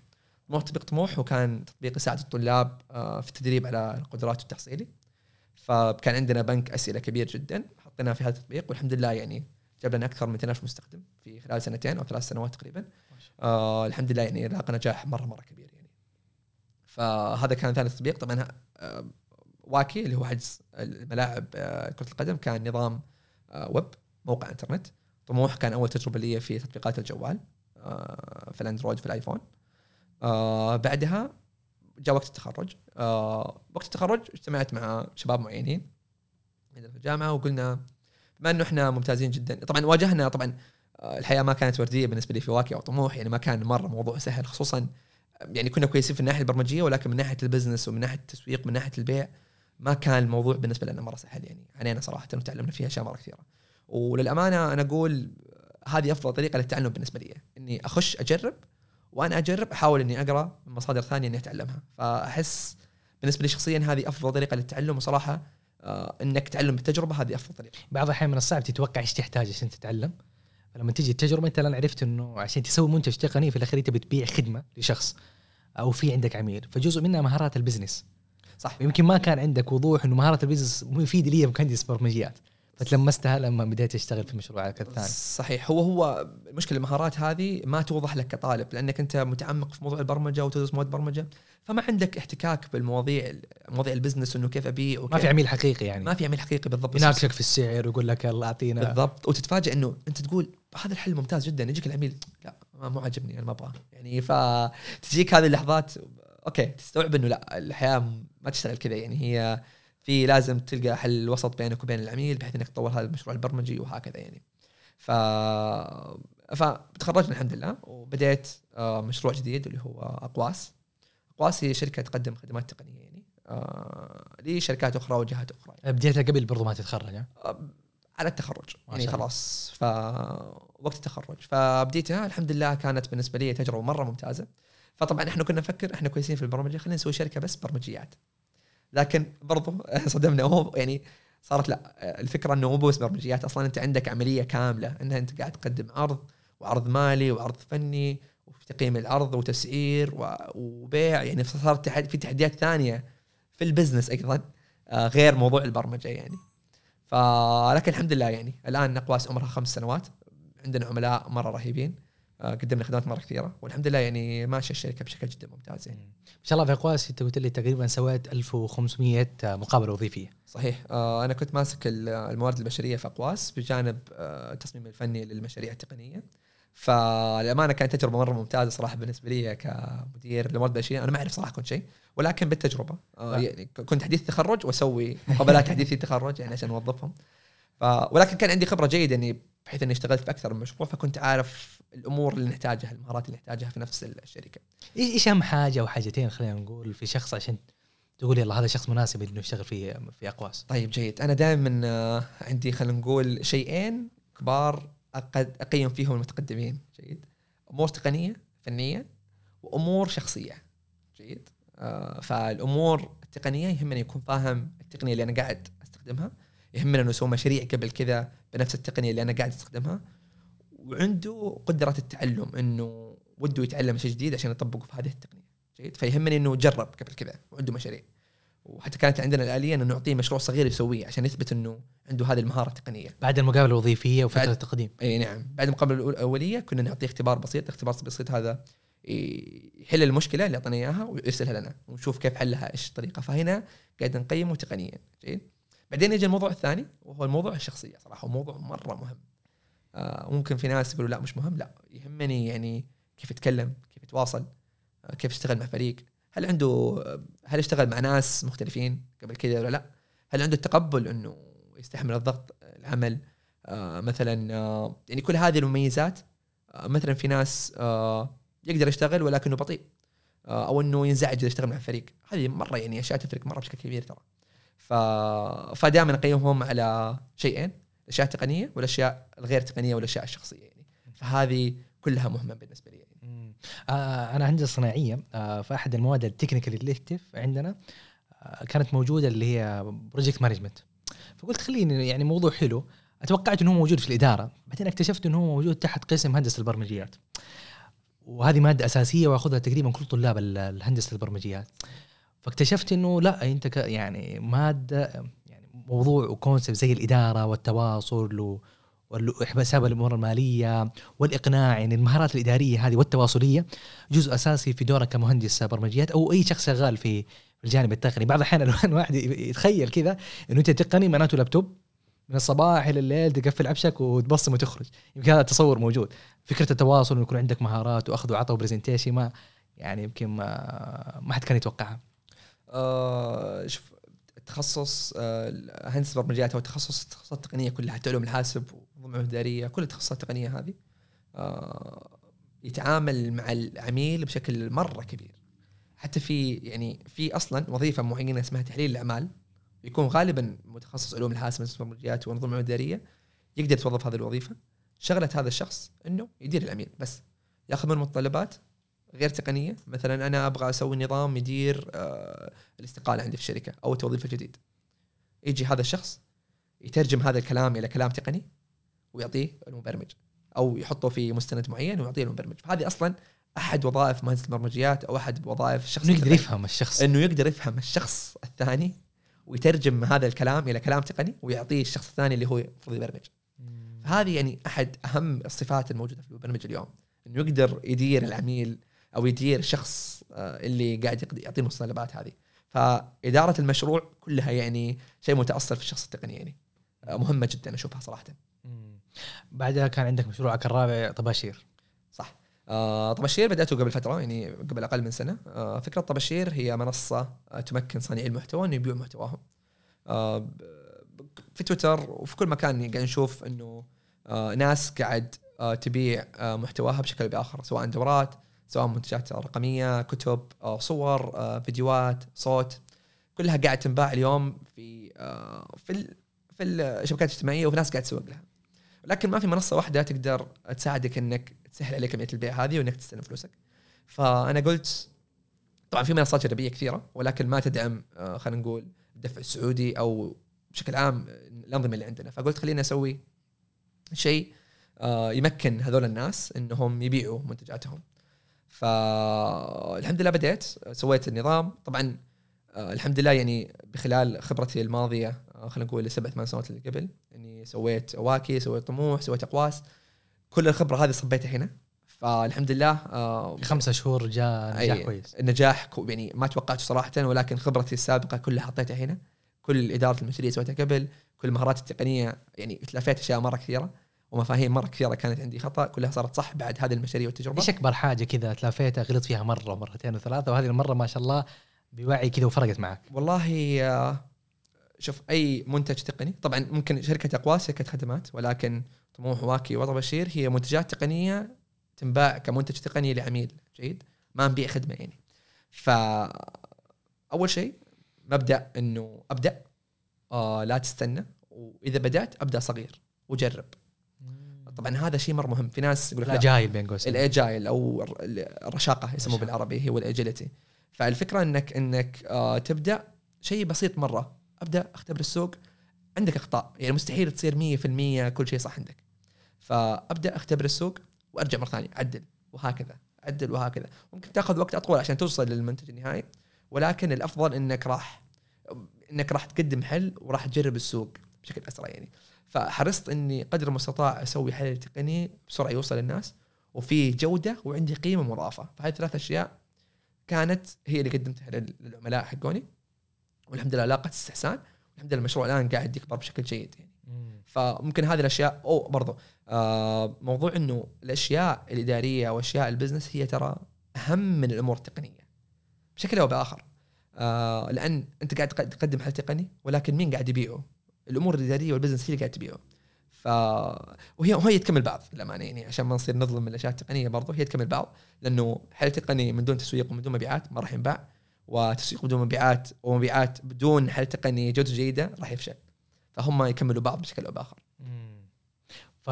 [SPEAKER 1] طموح تطبيق طموح وكان تطبيق يساعد الطلاب في التدريب على القدرات التحصيلي. فكان عندنا بنك أسئلة كبير جدا حطيناه في هذا التطبيق والحمد لله يعني جاب لنا أكثر من 200000 مستخدم في خلال سنتين أو ثلاث سنوات تقريبا. آه الحمد لله يعني لاقى نجاح مرة مرة كبير يعني. فهذا كان ثاني تطبيق. طبعا آه واكي اللي هو حجز الملاعب آه كرة القدم كان نظام آه ويب موقع إنترنت. طموح كان أول تجربة لي في تطبيقات الجوال آه في الأندرويد وفي الآيفون. آه بعدها جاء وقت التخرج. آه وقت التخرج اجتمعت مع شباب معينين في الجامعة وقلنا بما إنه إحنا ممتازين جدا. طبعا واجهنا طبعا آه، الحياة ما كانت وردية بالنسبة لي في واكي أو طموح يعني ما كان مرة موضوع سهل خصوصا يعني كنا كويسين في الناحية البرمجية ولكن من ناحية البزنس ومن ناحية التسويق من ناحية البيع ما كان الموضوع بالنسبة لنا مرة سهل يعني علينا صراحة وتعلمنا فيها أشياء مرة كثيرة. وللأمانة أنا أقول هذه أفضل طريقة للتعلم بالنسبة لي إني أخش أجرب وأنا أجرب أحاول إني أقرأ من مصادر ثانية إني أتعلمها. فأحس بالنسبة لي شخصيا هذه أفضل طريقة للتعلم وصراحة إنك تتعلم بالتجربه هذه أفضل طريقة.
[SPEAKER 2] بعض الأحيان من الصعب تتوقع إيش تحتاج عشان تتعلم. فلما تيجي التجربة أنت الآن عرفت إنه عشان تسوي منتج تقني في الأخير انت بتبيع خدمة لشخص أو في عندك عميل. فجزء منها مهارات ال business.
[SPEAKER 1] صح.
[SPEAKER 2] يمكن ما كان عندك وضوح إنه مهارات ال business مفيدة لي كمهندس برمجيات فتلمستها لما بديت اشتغل في مشروعك الثاني
[SPEAKER 1] صحيح. هو هو المشكلة المهارات هذه ما توضح لك كطالب لأنك أنت متعمق في موضوع البرمجة وتدرس مواد برمجة فما عندك احتكاك بالمواضيع مواضيع ال business إنه كيف أبيع
[SPEAKER 2] ما في عميل حقيقي يعني.
[SPEAKER 1] ما في عميل حقيقي بالضبط
[SPEAKER 2] يناقشك في السعر ويقول لك يلا أعطينا.
[SPEAKER 1] بالضبط. وتتفاجئ إنه أنت تقول هذا الحل ممتاز جدا يجيك العميل لا ما مو عاجبني أنا ما أبغاه. يعني فتجيك هذه اللحظات okay تستوعب إنه لا الحياة ما تشتغل كذا يعني هي في لازم تلقى حل وسط بينك وبين العميل بحيث إنك تطور هذا المشروع البرمجي وهكذا يعني. ف فتخرجنا الحمد لله وبديت آه، مشروع جديد اللي هو أقواس. أقواس هي شركة تقدم خدمات تقنية يعني آه، لشركات أخرى وجهات أخرى
[SPEAKER 2] بديتها قبل برضو ما تتخرج؟
[SPEAKER 1] آه، على التخرج يعني. خلاص. ف وقت التخرج. فبديتها الحمد لله كانت بالنسبة لي تجربة مرة ممتازة. فطبعا إحنا كنا نفكر إحنا كويسين في البرمجة خلينا نسوي شركة بس برمجيات. لكن برضو صدمنا هو يعني صارت لا الفكرة إنه مو بس برمجيات أصلا أنت عندك عملية كاملة إنها أنت قاعد تقدم عرض وعرض مالي وعرض فني وفي تقييم العرض وتسعير وبيع يعني صارت في تحديات ثانية في ال business أيضا آه، غير موضوع البرمجة يعني. فلكن الحمد لله يعني الآن اقواس عمرها خمس سنوات عندنا عملاء مرة رهيبين. قدمنا خدمات مرة كثيرة والحمد لله يعني ماشيه الشركة بشكل جدا ممتاز يعني.
[SPEAKER 2] ما شاء الله في اقواس أنت قلت لي تقريبا سويت 1500 مقابلة وظيفية.
[SPEAKER 1] صحيح. آه، أنا كنت ماسك ال- الموارد البشرية في أقواس بجانب آه، التصميم الفني للمشاريع التقنية. فالامانه كانت تجربة مرة ممتازة صراحة بالنسبة لي كمدير للموارد البشرية. أنا ما أعرف صراحة كل شيء ولكن بالتجربة. آه،. يعني كنت حديث تخرج وأسوي مقابلات تحديثي تخرج يعني عشان أوظفهم. ولكن كان عندي خبرة جيدة اني بحيث إني اشتغلت في أكثر من مشروع فكنت عارف الأمور اللي نحتاجها المهارات اللي نحتاجها في نفس
[SPEAKER 2] الشركة. إيش أهم حاجة أو حاجتين خلينا نقول في شخص عشان تقول يلا هذا شخص مناسب إنه يشتغل في في أقواس؟
[SPEAKER 1] طيب جيد. أنا دائما آه، عندي خلينا نقول شيئين كبار أقد أقيم فيهم المتقدمين. جيد. أمور تقنية فنية وأمور شخصية. جيد. آه، فالأمور التقنية يهمني يكون فاهم التقنية اللي أنا قاعد أستخدمها. يهمنا إنه يسوي مشاريع قبل كذا بنفس التقنية اللي أنا قاعد أستخدمها. وعنده قدرة التعلم إنه وده يتعلم شيء جديد عشان يطبقه في هذه التقنية. جيد؟ فيهمني إنه جرب قبل كذا وعنده مشاريع. وحتى كانت عندنا الآلية إنه نعطيه مشروع صغير يسويه عشان يثبت إنه عنده هذه المهارة التقنية.
[SPEAKER 2] بعد المقابلة الوظيفية وفترة
[SPEAKER 1] بعد-
[SPEAKER 2] التقديم.
[SPEAKER 1] إي نعم، بعد المقابلة الأولية كنا نعطيه اختبار بسيط، الاختبار البسيط هذا يحل المشكلة اللي اعطينا إياها ويرسلها لنا ونشوف كيف حلها إيش الطريقة، فهنا قاعد نقيمه تقنيا، جيد؟ بعدين يجي الموضوع الثاني وهو الموضوع الشخصية صراحة وموضوع مرة مهم. آه ممكن في ناس يقولوا لا مش مهم، لا يهمني يعني كيف يتكلم، كيف يتواصل، آه كيف يشتغل مع فريق، هل عنده هل اشتغل مع ناس مختلفين قبل كذا ولا لا؟ هل عنده التقبل إنه يستحمل الضغط العمل؟ آه مثلا آه يعني كل هذه المميزات آه مثلا في ناس آه يقدر يشتغل ولكنه بطيء آه أو إنه ينزعج إذا اشتغل مع فريق. هذه مرة يعني أشياء تفرق مرة بشكل كبير ترى. ف فدائما أقيمهم على شيئين. الاشياء التقنيه والأشياء الغير تقنية والأشياء الشخصية يعني. فهذه كلها مهمة بالنسبة لي يعني.
[SPEAKER 2] آه أنا هندسه صناعية آه فاحد المواد التكنيكال ال elective عندنا آه كانت موجودة اللي هي project management فقلت خليني يعني موضوع حلو. أتوقعت إنه هو موجود في الإدارة. بعدين اكتشفت إنه هو موجود تحت قسم هندسة البرمجيات. وهذه مادة أساسية وأخذها تقريبا كل طلاب ال- الهندسة البرمجيات. فاكتشفت إنه لا أنت يعني مادة موضوع و concept زي الإدارة والتواصل وحساب الأمور المالية والإقناع يعني المهارات الإدارية هذه والتواصلية جزء أساسي في دورك كمهندس برمجيات أو أي شخص شغال في في الجانب التقني. بعض الأحيان الواحد يتخيل كذا إنه أنت تقني معناته لابتوب من الصباح إلى الليل تقفل عبشك وتبصم وتخرج. يمكن هذا التصور موجود. فكرة التواصل إنه يكون عندك مهارات وأخذ وعطاء وبرزنتيشن ما يعني يمكن ما ما حد كان يتوقعها.
[SPEAKER 1] آه شوف التخصص آه هندسة برمجيات أو تخصص التخصصات التقنيه كلها حتى علوم الحاسب والمعلومات الاداريه كل التخصصات التقنية هذه آه يتعامل مع العميل بشكل مرة كبير. حتى في يعني في أصلا وظيفة معينة اسمها تحليل الأعمال يكون غالبا متخصص علوم الحاسب هندسة برمجيات والنظم الاداريه يقدر يتوظف هذه الوظيفة. شغلة هذا الشخص إنه يدير العميل بس يأخذ من المتطلبات غير تقنية. مثلا أنا أبغى أسوي نظام يدير آه الاستقالة عندي في الشركة أو التوظيف الجديد. يجي هذا الشخص يترجم هذا الكلام إلى كلام تقني ويعطيه المبرمج أو يحطه في مستند معين ويعطيه المبرمج. فهذه أصلا أحد وظائف مهندس البرمجيات أو أحد وظائف الشخص
[SPEAKER 2] إنه يقدر. يفهم الشخص.
[SPEAKER 1] إنه يقدر يفهم الشخص الثاني ويترجم هذا الكلام إلى كلام تقني ويعطيه الشخص الثاني اللي هو المفروض يبرمج. فهذه يعني أحد أهم الصفات الموجودة في المبرمج اليوم. إنه يقدر يدير العميل أو يدير الشخص آه، اللي قاعد يعطيه المتطلبات هذه. فإدارة المشروع كلها يعني شيء متأصل في الشخص التقني يعني. آه، مهمة جدا أشوفها
[SPEAKER 2] صراحة. بعدها كان عندك مشروعك الرابع طباشير.
[SPEAKER 1] صح. آه طباشير بدأته قبل فترة يعني قبل أقل من سنة. آه فكرة طباشير هي منصة آه تمكن صانعي المحتوى أن يبيعوا محتواهم. آه في تويتر وفي كل مكان قاعد نشوف آه ناس قاعد آه تبيع آه محتواها بشكل أو بآخر سواء دورات سواء منتجات رقمية كتب آه صور آه فيديوهات صوت كلها قاعد تنباع اليوم في آه في في الشبكات الاجتماعية وفي ناس قاعد تسوق لها لكن ما في منصة واحدة تقدر تساعدك إنك تسهل عليك عمليه البيع هذه وإنك تستلم فلوسك. فأنا قلت طبعا في منصات جانبيه كثيرة ولكن ما تدعم خلينا نقول الدفع السعودي أو بشكل عام الأنظمة اللي عندنا فقلت خليني أسوي شيء يمكن هذول الناس إنهم يبيعوا منتجاتهم. فالحمد لله بديت سويت النظام. طبعا آه، الحمد لله يعني بخلال خبرتي الماضية آه، خلينا نقول السبع ثمان سنوات اللي قبل اني سويت أواكي سويت طموح سويت أقواس. كل الخبرة هذه صبيتها هنا. فالحمد لله آه،
[SPEAKER 2] خمسة شهور جاء نجاح
[SPEAKER 1] أي
[SPEAKER 2] كويس
[SPEAKER 1] النجاح يعني ما توقعته صراحة ولكن خبرتي السابقة كلها حطيتها هنا. كل إدارة المشاريع سويتها قبل كل مهاراتي التقنية يعني تلافيت أشياء مرة كثيرة. ومفاهيم مرة كثيرة كانت عندي. خطأ كلها صارت صح بعد هذه المشاريع والتجربة.
[SPEAKER 2] إيش أكبر حاجة كذا تلافيتها؟ غلط فيها مرة ومرتين وثلاثة وهذه المرة ما شاء الله بوعي كذا وفرقت معك.
[SPEAKER 1] والله آه، شوف أي منتج تقني طبعا ممكن شركة اقواس شركة خدمات ولكن طموح واكي وطبشير هي منتجات تقنية تنباع كمنتج تقني لعميل جيد ما نبيع خدمة يعني. ف أول شيء مبدأ إنه أبدأ آه لا تستنى وإذا بدأت أبدأ صغير وجرب. طبعا هذا شيء مره مهم. في ناس يقول لك لا.
[SPEAKER 2] الاجايل بين قوسين.
[SPEAKER 1] الاجايل أو الر- الرشاقة يسموه. بالعربي هو الاجيلتي فالفكرة انك إنك آه تبدأ شيء بسيط مرة. أبدأ أختبر السوق. عندك اخطاء يعني مستحيل تصير 100% كل شيء صح عندك. فأبدأ أختبر السوق وأرجع مرة ثانية. عدل. وهكذا. عدل وهكذا. ممكن تأخذ وقت أطول عشان توصل للمنتج النهائي. ولكن الأفضل إنك راح إنك راح تقدم حل وراح تجرب السوق بشكل أسرع يعني. فحرصت إني قدر المستطاع أسوي حل تقني بسرعة يوصل للناس وفي جودة وعندي قيمة مضافة. فهذه ثلاث أشياء كانت هي اللي قدمتها لل- للعملاء حقوني. والحمد لله لاقت استحسان. والحمد لله المشروع الآن قاعد يكبر بشكل جيد يعني.
[SPEAKER 2] مم.
[SPEAKER 1] فممكن هذه الأشياء أو برضو آه موضوع إنه الأشياء الإدارية واشياء ال business هي ترى أهم من الأمور التقنية بشكل أو بآخر. آه لأن أنت قاعد تق- تقدم حل تقني ولكن مين قاعد يبيعه؟ الأمور الاداريه وال business هي اللي قاعد تبيعه. ف وهي وهي تكمل بعض للأمانة يعني عشان ما نصير نظلم الأشياء التقنية برضو هي تكمل بعض. لأنه حل تقني من دون تسويق ومن دون مبيعات؟ ما راح ينباع. وتسويق بدون مبيعات ومبيعات بدون حل تقني جودته جيدة؟ راح يفشل. فهم يكملوا بعض بشكل أو
[SPEAKER 2] بآخر. ف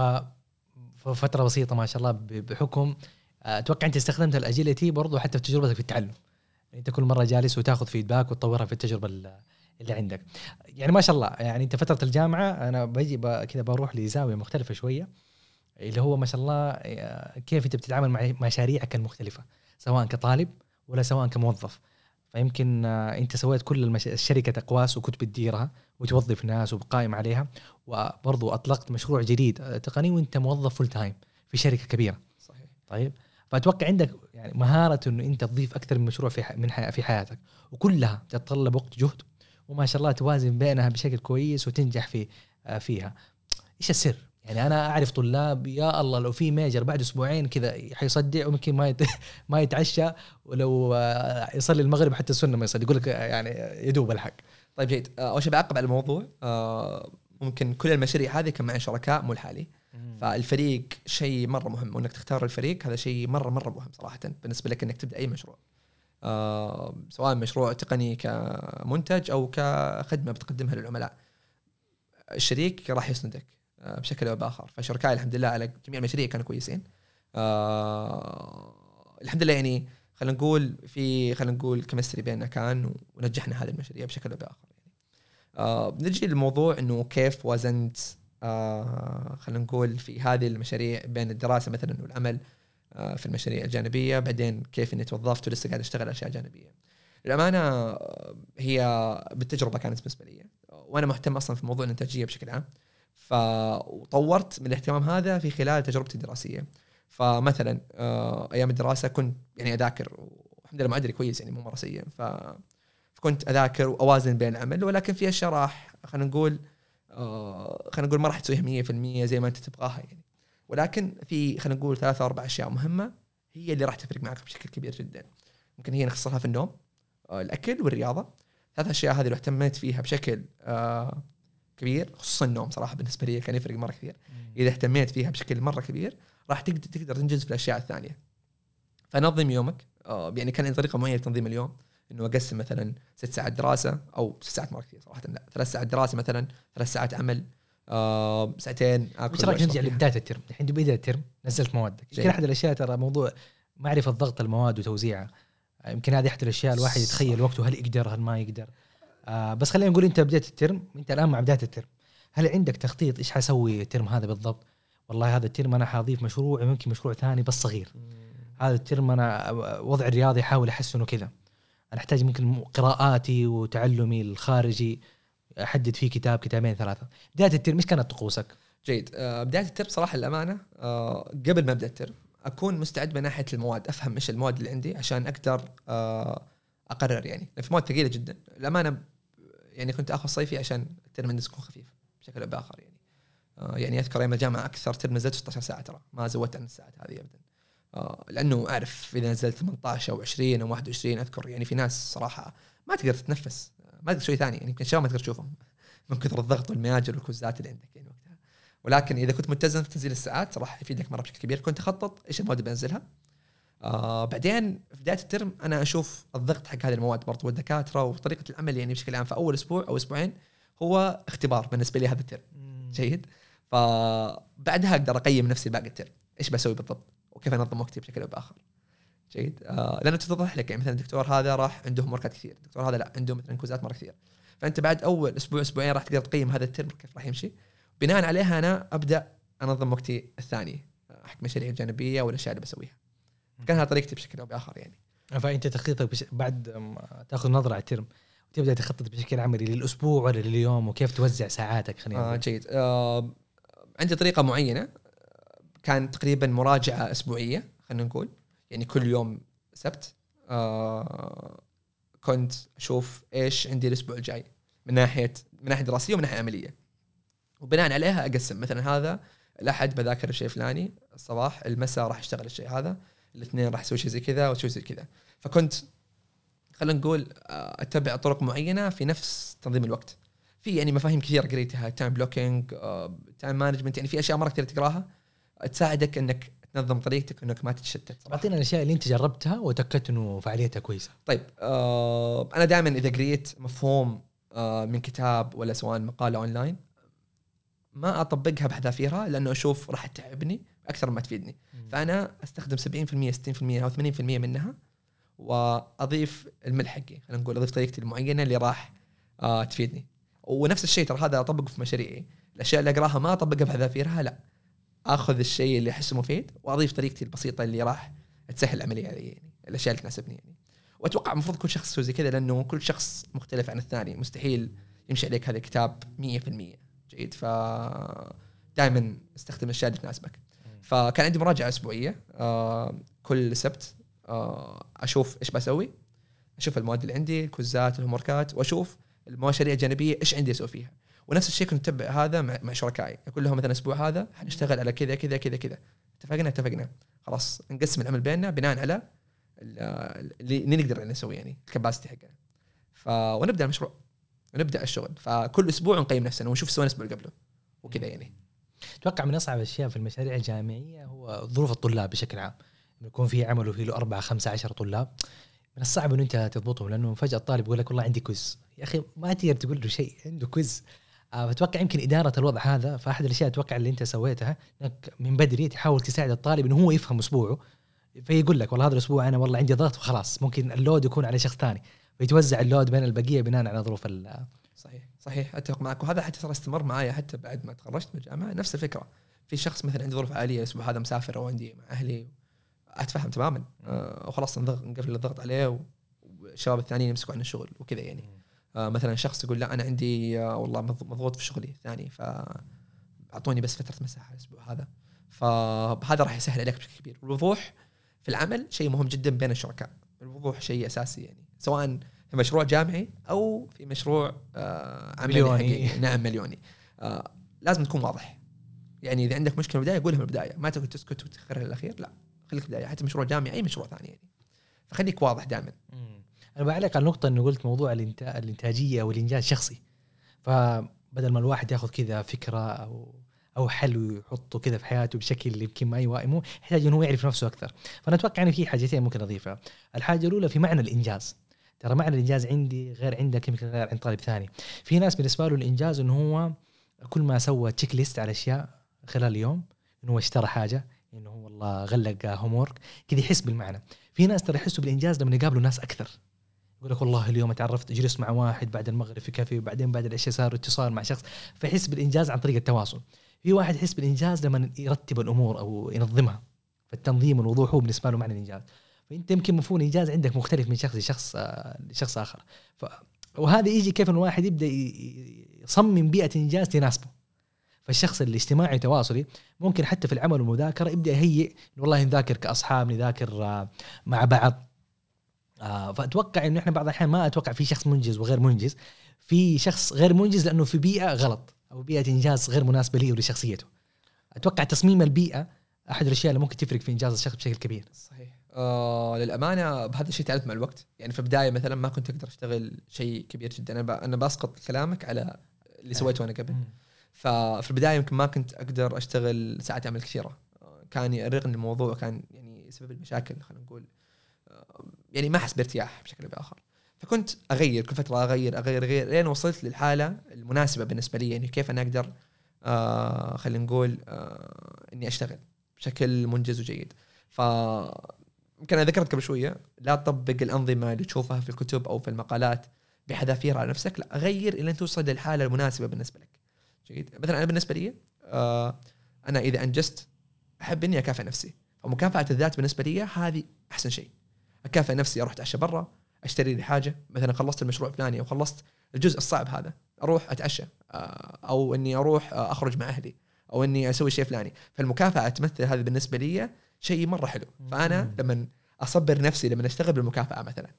[SPEAKER 2] ففتره بسيطة ما شاء الله بحكم. أتوقع أنت استخدمت الأجيلتي برضو حتى في تجربتك في التعلم. يعني أنت كل مرة جالس وتاخذ فيدباك وتطورها في التجربة ال- اللي عندك. يعني ما شاء الله يعني انت فترة الجامعة أنا بجي كذا بروح لزاوية مختلفة شوية اللي هو ما شاء الله آه، كيف انت بتتعامل مع مشاريعك المختلفة سواء كطالب ولا سواء كموظف. فيمكن آه، انت سويت كل المش... الشركة أقواس وكنت بتديرها وتوظف ناس وبقائم عليها وبرضو أطلقت مشروع جديد آه، تقني وانت موظف full time في شركة كبيرة.
[SPEAKER 1] صحيح.
[SPEAKER 2] طيب؟ فأتوقع عندك يعني مهارة إنه أنت تضيف أكثر من مشروع في ح... من ح... في حياتك وكلها تتطلب وقت جهد وما شاء الله توازن بينها بشكل كويس وتنجح في آه، فيها. إيش السر؟ يعني أنا أعرف طلاب يا الله لو في major بعد أسبوعين كذا حيصدع ويمكن ما يت... ما يتعشى ولو آه، يصلي المغرب حتى السنة ما يصلي يقول لك آه، يعني يدوب الحق.
[SPEAKER 1] طيب جيد. أول شيء بعقب على الموضوع. ممكن كل المشاريع هذه كان معي شركاء مو لحالي. فالفريق شيء مرة مهم وإنك تختار الفريق هذا شيء مرة مرة مهم صراحة بالنسبة لك إنك تبدأ أي مشروع. سواء مشروع تقني كمنتج أو كخدمة بتقدمها للعملاء. الشريك راح يسندك آه، بشكل أو بآخر. فشركائي الحمد لله على جميع المشاريع كانوا كويسين. آه الحمد لله يعني خلينا نقول في خلينا نقول كمستري بيننا كان ونجحنا هذه المشاريع بشكل أو بآخر. يعني آه بنجي للموضوع إنه كيف وازنت آه خلينا نقول في هذه المشاريع بين الدراسة مثلا والعمل. آه في المشاريع الجانبية. بعدين كيف إني توظفت ولسه قاعد أشتغل أشياء جانبية. الامانه آه، هي بالتجربة كانت بالنسبة لي. وأنا مهتم أصلا في موضوع الإنتاجية بشكل عام. فطورت من الاهتمام هذا في خلال تجربتي الدراسية. فمثلا آه، أيام الدراسة كنت يعني أذاكر والحمد لله معدلي كويس يعني مو مرة سيء. فكنت أذاكر وأوازن بين العمل ولكن في اشياء راح خلينا نقول آه، خلينا نقول ما راح تسويها 100% زي ما أنت تبغاها يعني. ولكن في خلينا نقول ثلاثة أربع أشياء مهمة هي اللي راح تفرق معك بشكل كبير جدا. ممكن هي نختصرها في النوم آه، الأكل والرياضة. ثلاث أشياء هذه لو اهتميت فيها بشكل آه كبير خصوصا النوم صراحة بالنسبة لي كان يفرق مرة كثير. إذا اهتميت فيها بشكل مرة كبير راح تقدر تقدر تنجز في الأشياء الثانية. فنظم يومك آه يعني كان عندي طريقة معينه لتنظيم اليوم إنه أقسم مثلا ست ساعات دراسة أو ست ساعات مرة كثير صراحة. لا ثلاث ساعات دراسة مثلا ثلاث ساعات عمل آه ساعتين
[SPEAKER 2] آكل إيش رايك نرجع لبدايه ال term؟ الحين بداية ال term؟ نزلت مواد. يمكن أحد الأشياء ترى موضوع معرفة ضغط المواد وتوزيعها. يمكن هذه أحد الأشياء الواحد يتخيل وقته هل يقدر هل ما يقدر. آه بس خلينا نقول أنت بديت ال term أنت الآن مع بداية ال term. هل عندك تخطيط إيش حسوي ال term هذا بالضبط؟ والله هذا ال term أنا حاضيف مشروع ممكن مشروع ثاني بس صغير. هذا ال term أنا وضع الرياضي احاول أحسنه كذا. أنا أحتاج ممكن قراءاتي وتعلمي الخارجي. أحدد فيه كتاب كتابين ثلاثة. بداية ال term إيش كانت طقوسك؟
[SPEAKER 1] جيد. آه بداية ال term صراحة الامانه آه قبل ما أبدأ ال term أكون مستعد من ناحية المواد أفهم إيش المواد اللي عندي عشان أقدر آه أقرر يعني. في مواد ثقيلة جدا. الامانه يعني كنت آخذ صيفي عشان الترم عندي يكون خفيف بشكل أو بآخر يعني. يعني أذكر أيام الجامعة أكثر ترم نزلت 16 ساعة ترى. ما زودت عن الساعات هذه ابدا. لأنه أعرف إذا نزلت 18 أو 20 أو 21 أذكر يعني في ناس صراحة ما تقدر تتنفس. ما تقدر شيء ثاني يعني يمكن ما تقدر تشوفهم. من كثر الضغط والمياجر والكوزات اللي عندك يعني وقتها. ولكن إذا كنت ملتزم في تنزيل الساعات راح يفيدك مرة بشكل كبير. كنت أخطط إيش المواد اللي بنزلها. آه بعدين في بداية الترم أنا أشوف الضغط حق هذه المواد برضو والدكاترة وطريقة العمل يعني بشكل عام في أول أسبوع أو أسبوعين هو اختبار بالنسبة لي هذا الترم. جيد؟ فبعدها أقدر أقيم نفسي باقي الترم. إيش بسوي بالضبط؟ وكيف أنظم وقتي بشكل أو بآخر؟ جيد. آه لأنه تتضح لك يعني مثلا الدكتور هذا راح عنده homework ات كثير الدكتور هذا لا عنده مثلا quiz ات مرة كثير. فأنت بعد أول أسبوع أسبوعين راح تقدر تقيم هذا الترم كيف راح يمشي. بناء عليها أنا أبدأ أنظم وقتي الثاني حق مشاريع الجانبية والأشياء اللي بسويها. كان هذا طريقتي بشكل أو بآخر يعني.
[SPEAKER 2] فأنت تخطيطك بش... بعد ما تأخذ نظرة على الترم وتبدأ تخطط بشكل عملي للأسبوع ولا لليوم وكيف توزع ساعاتك
[SPEAKER 1] خلينا آه جيد. آه عندي طريقة معينة كان تقريبا مراجعة أسبوعية خلينا نقول. يعني كل يوم سبت آه كنت أشوف إيش عندي الأسبوع الجاي من ناحيه من ناحية دراسية ومن ناحية عملية. وبناء عليها أقسم مثلا هذا الأحد بذاكر الشيء الفلاني الصباح المساء راح أشتغل الشيء هذا الاثنين راح أسوي شيء زي كذا وشيء زي كذا. فكنت خلينا نقول آه، أتبع طرق معينة في نفس تنظيم الوقت. في يعني مفاهيم كثيرة قريتها time blocking time management يعني في أشياء مرة كثير تقراها تساعدك إنك تنظم طريقتك إنك ما تتشتت
[SPEAKER 2] أعطينا الأشياء اللي أنت جربتها وتأكدت إنه فعاليتها كويسة.
[SPEAKER 1] طيب آه أنا دائما إذا قريت مفهوم آه من كتاب ولا سواء مقالة أونلاين ما أطبقها بحذافيرها لأنه أشوف راح تتعبني أكثر ما تفيدني. مم. فأنا أستخدم 70% 60% أو 80% منها وأضيف الملح حقي خلينا نقول أضيف طريقتي المعينة اللي راح آه تفيدني. ونفس الشيء ترى هذا أطبقه في مشاريعي. الأشياء اللي أقراها ما أطبقها بحذافيرها لا. أخذ الشيء اللي أحسه مفيد وأضيف طريقتي البسيطة اللي راح تسهل العملية هذه يعني الأشياء اللي تناسبني يعني. وأتوقع المفروض كل شخص يسوي زي كذا لأنه كل شخص مختلف عن الثاني. مستحيل يمشي عليك هذا الكتاب 100% جيد. ف دائما استخدم الأشياء اللي تناسبك. فكان عندي مراجعة أسبوعية آه كل سبت آه أشوف إيش بسوي أشوف المواد اللي عندي الكوزات الهوموركات وأشوف المشاريع الجانبية إيش عندي أسوي فيها. ونفس الشيء كنت أتبع هذا مع, شركائي. أقول لهم مثلا الأسبوع هذا حنشتغل على كذا كذا كذا كذا. اتفقنا؟ اتفقنا. خلاص نقسم العمل بيننا بناء على اللي نقدر نسويه يعني الكباسيتي حقنا ف ونبدأ المشروع. ونبدأ الشغل. فكل أسبوع نقيم نفسنا ونشوف سوينا الأسبوع اللي قبله. وكذا يعني.
[SPEAKER 2] أتوقع من أصعب الأشياء في المشاريع الجامعية هو ظروف الطلاب بشكل عام. يكون في عمل وفي له أربعة خمسة عشر طلاب. من الصعب إنه أنت تضبطهم لأنه فجأة الطالب يقول لك والله عندي quiz يا أخي ما تقدر تقول له شيء عنده quiz آه، فأتوقع يمكن إدارة الوضع هذا فأحد الأشياء أتوقع اللي أنت سويتها إنك من بدري تحاول تساعد الطالب إنه هو يفهم أسبوعه. فيقول لك والله هذا الأسبوع أنا والله عندي ضغط وخلاص ممكن ال load يكون على شخص ثاني. فيتوزع ال load بين البقية بناء على ظروف
[SPEAKER 1] صحيح صحيح أتفق معك. وهذا حتى ترى استمر معايا حتى بعد ما تخرجت من الجامعة نفس الفكرة. في شخص مثلا عنده ظروف عالية الأسبوع هذا مسافر أو عندي مع أهلي أتفهم تماما. آه وخلاص نقفل الضغط عليه والشباب الثانيين يمسكوا عن الشغل وكذا يعني. مثلا شخص يقول لا أنا عندي آه والله مض- مضغوط في شغلي الثاني فاعطوني بس فترة مساحة الأسبوع هذا. فهذا راح يسهل عليك بشكل كبير. الوضوح في العمل شيء مهم جدا بين الشركاء. الوضوح شيء أساسي يعني سواء في مشروع جامعي أو في مشروع آه عملي
[SPEAKER 2] مليوني.
[SPEAKER 1] حقيقي. نعم مليوني. آه لازم تكون واضح. يعني إذا عندك مشكلة في البداية قولها من البداية. ما تقعد تسكت وتخرها للأخير لا. خليك في البداية. حتى مشروع جامعي أي مشروع ثاني يعني. فخليك واضح دائما.
[SPEAKER 2] أنا بعلق على النقطة إنه قلت موضوع الإنتاجية والإنجاز شخصي فبدل ما الواحد ياخذ كذا فكرة أو أو حل ويحطه كذا في حياته بشكل يمكن ما يوائمه يحتاج إنه هو يعرف نفسه أكثر. فأنا أتوقع ان في حاجتين ممكن أضيفها. الحاجة الأولى في معنى الإنجاز. ترى معنى الإنجاز عندي غير عندك يمكن غير عند طالب ثاني. في ناس بالنسبة له الإنجاز إنه هو كل ما سوى checklist على أشياء خلال اليوم إنه هو اشترى حاجة إنه هو والله غلق homework كذا يحس بالمعنى. في ناس ترى يحسوا بالإنجاز لما يقابلوا ناس أكثر. يقول لك والله اليوم تعرفت جلست مع واحد بعد المغرب في كافي وبعدين بعد العشاء صار اتصال مع شخص فيحس بالإنجاز عن طريق التواصل. في واحد يحس بالإنجاز لما يرتب الأمور أو ينظمها فالتنظيم والوضوح هو بالنسبة له معنى الإنجاز. فأنت يمكن مفهوم الانجاز عندك مختلف من شخص لشخص آه، لشخص آخر. ف وهذا يجي كيف الواحد يبدأ يصمم بيئة إنجاز تناسبه فالشخص الاجتماعي التواصلي ممكن حتى في العمل والمذاكرة يبدأ يهيئ والله نذاكر كأصحاب نذاكر آه، مع بعض. آه فأتوقع إنه إحنا بعض الأحيان ما أتوقع في شخص منجز وغير منجز. في شخص غير منجز لأنه في بيئة غلط أو بيئة إنجاز غير مناسبة لي ولشخصيته. أتوقع تصميم البيئة أحد الأشياء اللي ممكن تفرق في إنجاز الشخص بشكل كبير.
[SPEAKER 1] صحيح. آه للأمانة بهذا الشيء تعلمت مع الوقت. يعني في البداية مثلا ما كنت أقدر أشتغل شيء كبير جدا. أنا أنا بسقط كلامك على اللي سويته أنا قبل. ففي البداية يمكن ما كنت أقدر أشتغل ساعات عمل كثيرة. آه، كان يأرقني الموضوع كان يعني يسبب لي مشاكل خلينا نقول. يعني ما أحس بارتياح بشكل أو بآخر. فكنت أغير كل فترة أغير أغير أغير لين وصلت للحالة المناسبة بالنسبة لي يعني كيف أنا أقدر آه خلينا نقول آه إني أشتغل بشكل منجز وجيد. ف يمكن أنا ذكرت قبل شوية لا تطبق الأنظمة اللي تشوفها في الكتب أو في المقالات بحذافير على نفسك لا غير إلى أن توصل للحالة المناسبة بالنسبة لك. جيد؟ مثلا أنا بالنسبة لي آه أنا إذا أنجزت أحب إني أكافئ نفسي. فمكافأة الذات بالنسبة لي هذه أحسن شيء. أكافئ نفسي أروح أتعشى برا أشتري لي حاجة. مثلا خلصت المشروع الفلاني أو خلصت الجزء الصعب هذا أروح أتعشى آه، أو إني أروح آه، أخرج مع أهلي أو إني أسوي شيء فلاني. فالمكافأة تمثل هذه بالنسبة لي شيء مرة حلو. فأنا لما أصبر نفسي لما أشتغل بالمكافأة مثلا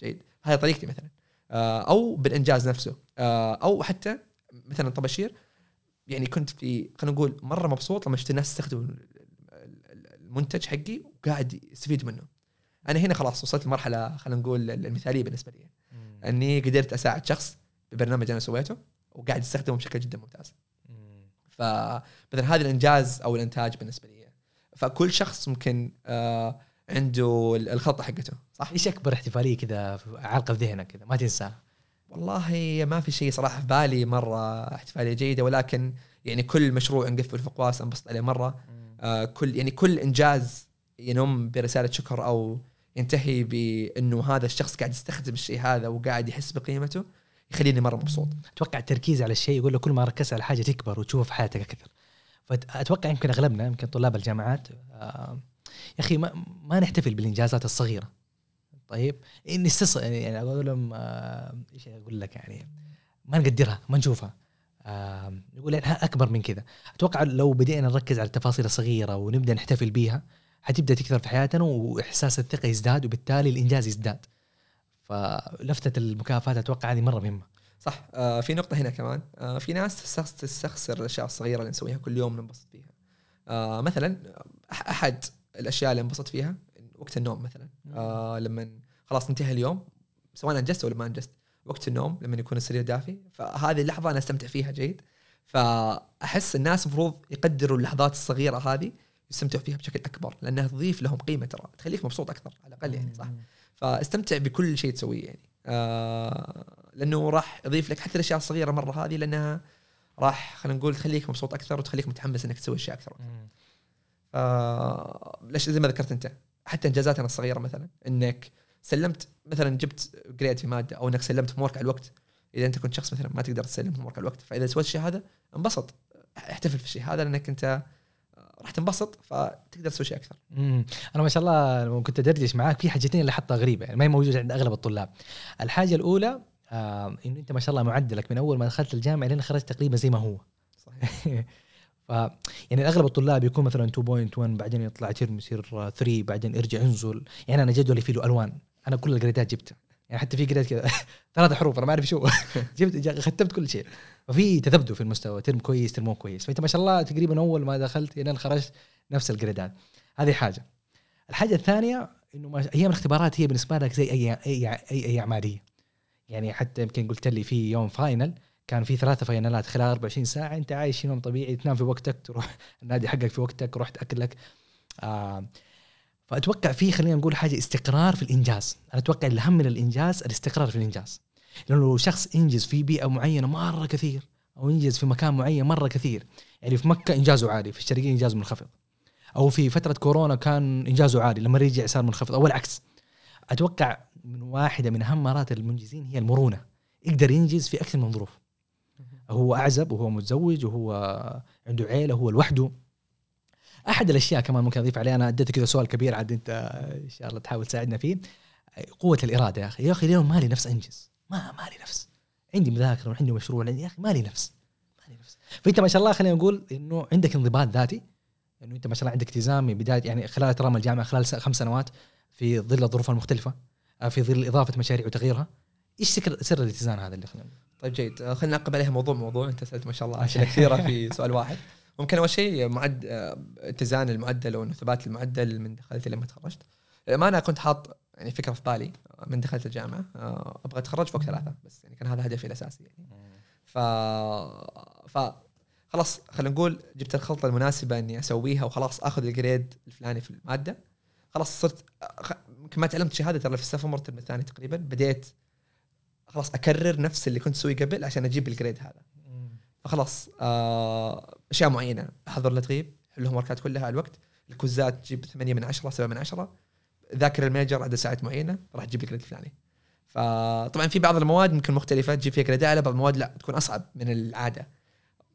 [SPEAKER 1] جيد؟ هذه طريقتي مثلا. آه، أو بالإنجاز نفسه. أو حتى مثلا طباشير يعني كنت في خلينا نقول مرة مبسوط لما شفت الناس تستخدم ال- ال- المنتج حقي وقاعد يستفيد منه. أنا هنا خلاص وصلت لمرحلة خلينا نقول المثالية بالنسبة لي. إني قدرت أساعد شخص ببرنامج أنا سويته وقاعد يستخدمه بشكل جدا ممتاز. فمثلا هذا الإنجاز أو الإنتاج بالنسبة لي. فكل شخص ممكن آه عنده الخطة حقته صح؟
[SPEAKER 2] إيش اكبر احتفاليه كذا عالقة في ذهنك كذا ما تنساها
[SPEAKER 1] والله ما في شيء صراحة في بالي مرة احتفالية جيدة ولكن يعني كل مشروع نقفل في قواس أنبسط عليه مرة. آه كل يعني كل إنجاز ينم برسالة شكر أو ينتهي بأنه هذا الشخص قاعد يستخدم الشيء هذا وقاعد يحس بقيمته يخليني مرة مبسوط.
[SPEAKER 2] أتوقع التركيز على الشيء يقول لك كل ما ركزت على حاجة تكبر وتشوفها في حياتك أكثر. فأتوقع يمكن أغلبنا يمكن طلاب الجامعات آه، يا أخي ما, ما نحتفل بالإنجازات الصغيرة. طيب؟ نستص يعني أقول لهم إيش أقول لك يعني؟ ما نقدرها ما نشوفها. آه، يقول انها أكبر من كذا. أتوقع لو بدينا نركز على التفاصيل الصغيرة ونبدأ نحتفل بيها حتبدأ تكثر في حياتنا وإحساس الثقة يزداد وبالتالي الإنجاز يزداد. فلفته المكافاه أتوقع هذه مرة مهمة.
[SPEAKER 1] صح. آه في نقطة هنا كمان. آه في ناس تستخ- تستخسر الأشياء الصغيرة اللي نسويها كل يوم ننبسط فيها. آه مثلا أحد الأشياء اللي انبسط فيها وقت النوم مثلا. آه لما خلاص انتهى اليوم سواء أنجزت ولا ما أنجزت وقت النوم لما يكون السرير دافي. فهذه اللحظة أنا أستمتع فيها جيد. فأحس الناس المفروض يقدروا اللحظات الصغيرة هذه يستمتعوا فيها بشكل أكبر لأنها تضيف لهم قيمة ترى تخليك مبسوط أكثر على الأقل يعني صح؟ فاستمتع بكل شيء تسويه يعني. آه لأنه راح يضيف لك حتى الأشياء الصغيرة مرة هذه لأنها راح خلينا نقول تخليك مبسوط أكثر وتخليك متحمس إنك تسوي أشياء أكثر. ف ليش؟ زي ما ذكرت أنت حتى إنجازاتنا الصغيرة مثلا إنك سلمت مثلا جبت grade في مادة أو إنك سلمت homework على الوقت. إذا أنت كنت شخص مثلا ما تقدر تسلم homework على الوقت فإذا سويت الشيء هذا انبسط. احتفل في الشيء هذا لأنك أنت راح تنبسط فتقدر تسوي شيء أكثر.
[SPEAKER 2] امم أنا ما شاء الله لما كنت أدردش معاك في حاجتين اللي حطها غريبة يعني ما هي موجودة عند أغلب الطلاب. الحاجة الأولى آه إنه أنت ما شاء الله معدلك من أول ما دخلت الجامعة لين خرجت تقريبا زي ما هو.
[SPEAKER 1] صحيح
[SPEAKER 2] ف يعني أغلب الطلاب يكون مثلا 2.1 بعدين يطلع ترم يصير 3 بعدين يرجع ينزل يعني أنا جدولي فيه له ألوان أنا كل ال grade ات جبتها يعني حتى في grade كذا. ثلاث حروف أنا ما أعرف شو. جبت ختمت كل شيء. ففي تذبذب في المستوى ترم كويس ترم مو كويس. فأنت ما شاء الله تقريبا أول ما دخلت إلى خرجت نفس ال grade ات هذه حاجة. الحاجة الثانية إنه ما أيام الاختبارات هي بالنسبة لك زي أي أي أي, أيام عادية. يعني حتى يمكن قلت لي في يوم final كان في ثلاثة final ات خلال 24 ساعة. أنت عايش يوم طبيعي تنام في وقتك تروح النادي حقك في وقتك روح تأكل لك آه فأتوقع في خلينا نقول حاجة استقرار في الإنجاز. أنا أتوقع الأهم من الإنجاز الاستقرار في الإنجاز. لأنه لو شخص إنجز في بيئة معينة مرة كثير أو إنجز في مكان معين مرة كثير يعني في مكة إنجازه عالي في الشرقية إنجازه منخفض. أو في فترة كورونا كان إنجازه عالي لما رجع صار منخفض أو العكس. أتوقع من واحدة من أهم مهارات المنجزين هي المرونة. يقدر ينجز في أكثر من ظروف. هو أعزب وهو متزوج وهو عنده عيلة وهو لوحده. أحد الأشياء كمان ممكن أضيف عليه أنا أديتك كذا سؤال كبير عاد أنت إن شاء الله تحاول تساعدنا فيه. قوة الإرادة يا أخي. يا أخي اليوم مالي نفس أنجز. ما مالي نفس. عندي مذاكرة وعندي مشروع عندي يا أخي مالي نفس. مالي نفس. فأنت ما شاء الله خلينا نقول إنه عندك انضباط ذاتي. إنه أنت ما شاء الله عندك التزام من بداية يعني خلال ترام الجامعة خلال خمس سنوات في ظل الظروف المختلفة في ظل إضافة مشاريع وتغييرها. إيش سر سر الاتزان هذا اللي خلينا نقول؟
[SPEAKER 1] طيب جيد. آه، خلينا نعقب عليها موضوع موضوع. أنت سألت ما شاء الله أسئلة كثيرة في سؤال واحد. ممكن أول شيء معد اتزان المعدل أو ثبات المعدل من دخلت لما تخرجت. للأمانة كنت حاط يعني فكرة في بالي من دخلت الجامعة. آه، أبغى أتخرج فوق ثلاثة بس يعني كان هذا هدفي الأساسي يعني. ف ف خلاص خلينا نقول جبت الخلطة المناسبة إني أسويها وخلاص آخذ ال grade الفلاني في المادة. خلاص صرت يمكن ما تعلمت الشي هذا ترى في ال sophomore الترم الثاني تقريبا. بديت خلاص أكرر نفس اللي كنت أسويه قبل عشان أجيب ال grade هذا. فخلاص آه، أشياء معينة. احضر لا تغيب ال homework ات كلها على الوقت. ال quiz ات تجيب 8 من 10 7 من 10 ذاكر ال major عدد ساعات معينة راح تجيب ال grade الفلاني. فطبعا في بعض المواد ممكن مختلفة تجيب فيها grade اعلى بعض المواد لا تكون أصعب من العادة.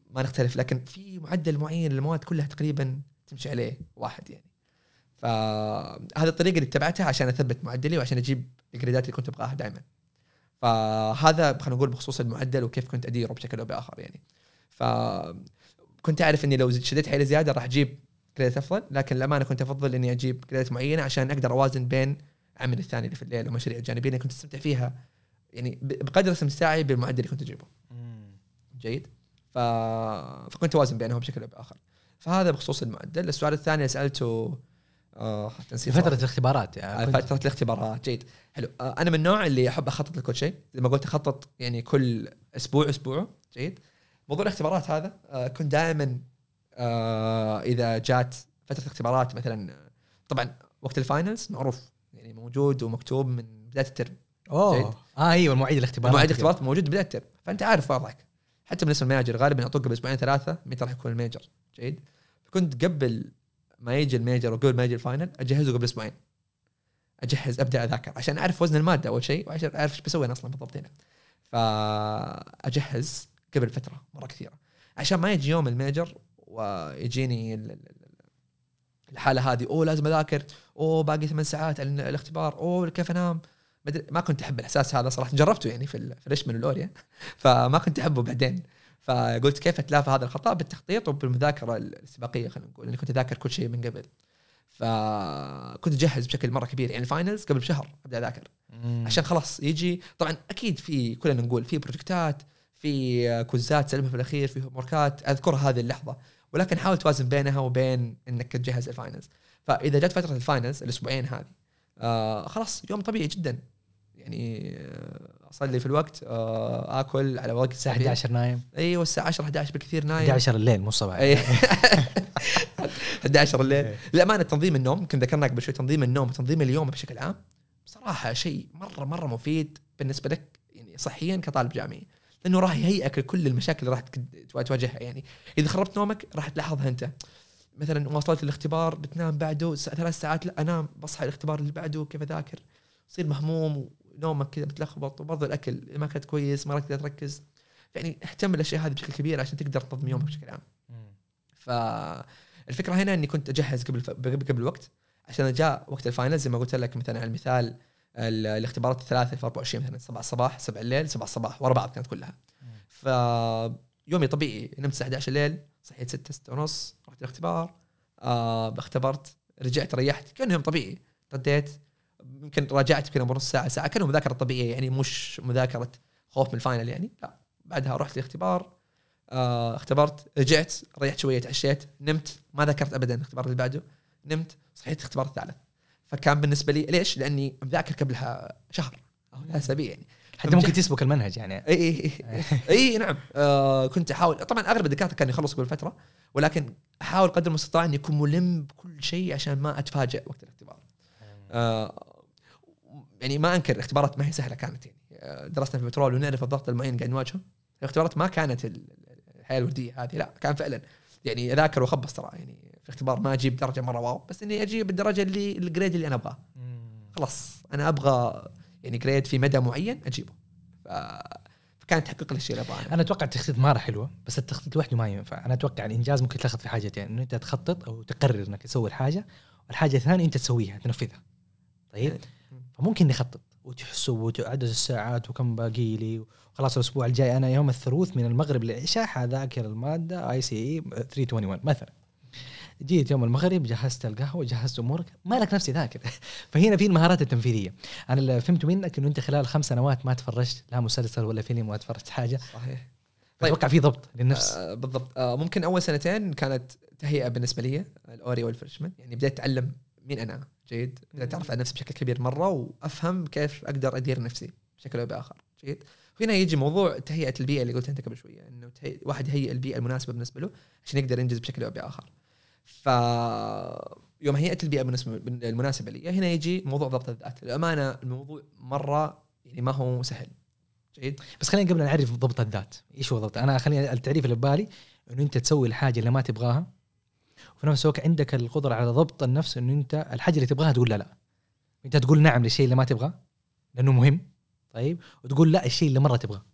[SPEAKER 1] ما نختلف لكن في معدل معين للمواد كلها تقريبا تمشي عليه واحد يعني. فهذه الطريقة اللي اتبعتها عشان أثبت معدلي وعشان أجيب ال grade ات اللي كنت أبغاها دائما فهذا خلينا نقول بخصوص المعدل وكيف كنت أديره بشكل أو بآخر يعني. فكنت أعرف إني لو شديت حيلي زيادة راح أجيب جريدات أفضل لكن للأمانة كنت أفضل إني أجيب جريدات معينة عشان أقدر أوازن بين عملي الثاني اللي في الليل ومشاريع الجانبية اللي كنت أستمتع فيها. يعني بقدر استمتاعي بالمعدل اللي كنت أجيبه. جيد. ف... فكنت أوازن بينهم بشكل أو بآخر. فهذا بخصوص المعدل السؤال الثاني اللي سألته آه
[SPEAKER 2] في
[SPEAKER 1] تنسيق
[SPEAKER 2] فترة الاختبارات يعني
[SPEAKER 1] فترة الاختبارات. جيد. حلو. آه، أنا من النوع اللي أحب أخطط لكل شيء. زي ما قلت أخطط يعني كل أسبوع أسبوع. جيد. موضوع الاختبارات هذا آه، كنت دائما آه، إذا جات فترة اختبارات مثلا طبعا وقت ال finals معروف يعني موجود ومكتوب من بداية الترم جيد.
[SPEAKER 2] اوه آه أيوه مواعيد الاختبارات.
[SPEAKER 1] مواعيد الاختبارات موجود بداية الترم فأنت عارف وضعك. حتى بالنسبة لل major غالبا يعطوك قبل أسبوعين ثلاثة متى راح يكون ال major جيد. فكنت قبل ما يجي ال major وقبل ما يجي ال final أجهزه قبل أسبوعين. أجهز أبدأ أذاكر. عشان أعرف وزن المادة أول شيء وعشان أعرف إيش بسوي أنا أصلا بالضبط هنا. فأجهز قبل فترة مرة كثيرة. عشان ما يجي يوم ال major ويجيني ال- ال- ال- الحالة هذه أوه لازم أذاكر أوه باقي ثمان ساعات الاختبار أوه كيف أنام؟ مدري ما كنت أحب الإحساس هذا صراحة. جربته يعني في ال- في ال freshman والأوريا. فما كنت أحبه بعدين. فقلت كيف أتلافى هذا الخطأ؟ بالتخطيط وبالمذاكرة الاستباقية خلينا نقول إني كنت أذاكر كل شيء من قبل. فكنت أجهز بشكل مرة كبير. يعني ال finals قبل بشهر أبدأ
[SPEAKER 2] أذاكر.
[SPEAKER 1] عشان خلاص يجي طبعا أكيد في خلينا نقول في project ات في quiz ات تسلمها في الأخير في homework ات أذكر هذه اللحظة. ولكن حاول توازن بينها وبين إنك تجهز ال finals فإذا جت فترة ال finals الأسبوعين هذه آه خلاص يوم طبيعي جدا. يعني آه، أصلي في الوقت آه آكل على وقت
[SPEAKER 2] الساعة
[SPEAKER 1] طبيعي.
[SPEAKER 2] 11 نايم.
[SPEAKER 1] أيوه الساعة 10 11 بالكثير نايم.
[SPEAKER 2] 11 الليل مو الصباح.
[SPEAKER 1] اي 11 الليل.
[SPEAKER 2] إيه.
[SPEAKER 1] للأمانة تنظيم النوم يمكن ذكرنا قبل شوي تنظيم النوم وتنظيم اليوم بشكل عام بصراحه شيء مرة مرة مفيد بالنسبة لك يعني صحيا كطالب جامعي. لأنه راح يهيئك لكل المشاكل اللي راح تواجهها. يعني إذا خربت نومك راح تلاحظها أنت. مثلا واصلت الاختبار بتنام بعده ثلاث ساعات لا أنام بصحى الاختبار اللي بعده كيف أذاكر؟ تصير مهموم ونومك كذا متلخبط وبرضه الأكل ما اكلت كويس ما تقدر تركز. يعني اهتم بالأشياء هذه بشكل كبير عشان تقدر تنظم يومك بشكل عام. فالفكرة هنا إني كنت أجهز قبل قبل الوقت عشان جاء وقت الفاينل زي ما قلت لك مثلا على المثال ال- الاختبارات الثلاثة في 24 مثلا 7 الصباح 7 الليل 7 الصباح ورا بعض كانت كلها. ف يومي طبيعي نمت الساعة 11 الليل صحيت 6 6 ونص رحت الاختبار آه اختبرت رجعت ريحت كان يوم طبيعي. رديت يمكن راجعت يمكن نص ساعة ساعة كانه مذاكرة طبيعية يعني مش مذاكرة خوف من ال final يعني. لا بعدها رحت الاختبار آه اختبرت رجعت ريحت شوية تعشيت نمت ما ذاكرت ابدا الاختبار اللي بعده نمت صحيت الاختبار الثالث. فكان بالنسبة لي ليش؟ لأني مذاكر قبلها شهر أو أسابيع يعني.
[SPEAKER 2] حتى ممكن تسبق المنهج يعني.
[SPEAKER 1] إي إي إي, نعم. آه كنت أحاول. طبعا أغلب الدكاترة كانوا يخلصوا قبل فترة ولكن أحاول قدر المستطاع إني أكون ملم بكل شيء عشان ما أتفاجئ وقت الاختبار. آه. يعني ما أنكر الاختبارات ما هي سهلة كانت يعني. آه، درسنا في البترول ونعرف الضغط المعين قاعد نواجهه. الاختبارات ما كانت ال- الحياة الوردية هذه لا كان فعلا يعني أذاكر وأخبص ترى يعني. في الاختبار ما أجيب درجة مرة wow بس إني أجيب الدرجة اللي ال grade اللي أنا أبغاه. خلاص أنا أبغى يعني grade في مدى معين أجيبه. ف... فكان تحقق لي الشيء اللي أبغاه
[SPEAKER 2] أنا. أتوقع التخطيط مرة حلوة بس التخطيط لوحده ما ينفع. أنا أتوقع الإنجاز ممكن يتلخص في حاجتين إنه أنت تخطط أو تقرر إنك تسوي الحاجة والحاجة الثانية أنت تسويها تنفذها. طيب؟ فممكن نخطط. وتحسب عدد الساعات وكم باقي لي. خلاص الأسبوع الجاي أنا يوم الثلاث من المغرب للعشاء حذاكر المادة ECE 321 مثلا. جيت يوم المغرب جهزت القهوة جهزت أمورك مالك نفس تذاكر؟ فهنا في المهارات التنفيذية. أنا اللي فهمته منك إنه أنت خلال خمس سنوات ما تفرجت لا مسلسل ولا فيلم ولا تفرجت حاجة.
[SPEAKER 1] صحيح.
[SPEAKER 2] أتوقع في ضبط للنفس.
[SPEAKER 1] آه بالضبط. آه ممكن أول سنتين كانت تهيئة بالنسبة لي الأوري والفريشمان. يعني بديت أتعلم مين أنا جيد. بديت اتعرف على نفسي بشكل كبير مرة وأفهم كيف أقدر أدير نفسي بشكل أو بآخر. جيد. هنا يجي موضوع تهيئة البيئة اللي قلت أنت قبل شوية إنه. واحد يهيئ البيئة المناسبة بالنسبة له عشان يقدر ينجز بشكل أو بآخر. ف يوم هيئت البيئة المناسبه المناسبة لي هنا يجي موضوع ضبط الذات. الامانه الموضوع مرة يعني ما هو سهل. جيد؟
[SPEAKER 2] بس خلينا قبل نعرف ضبط الذات. إيش هو ضبط؟ أنا خليني التعريف اللي ببالي إنه أنت تسوي الحاجة اللي ما تبغاها وفي نفس الوقت عندك القدرة على ضبط النفس إنه أنت الحاجة اللي تبغاها تقول لا لا. أنت تقول نعم للشيء اللي ما تبغاه لأنه مهم. طيب؟ وتقول لا الشيء اللي مرة تبغاه.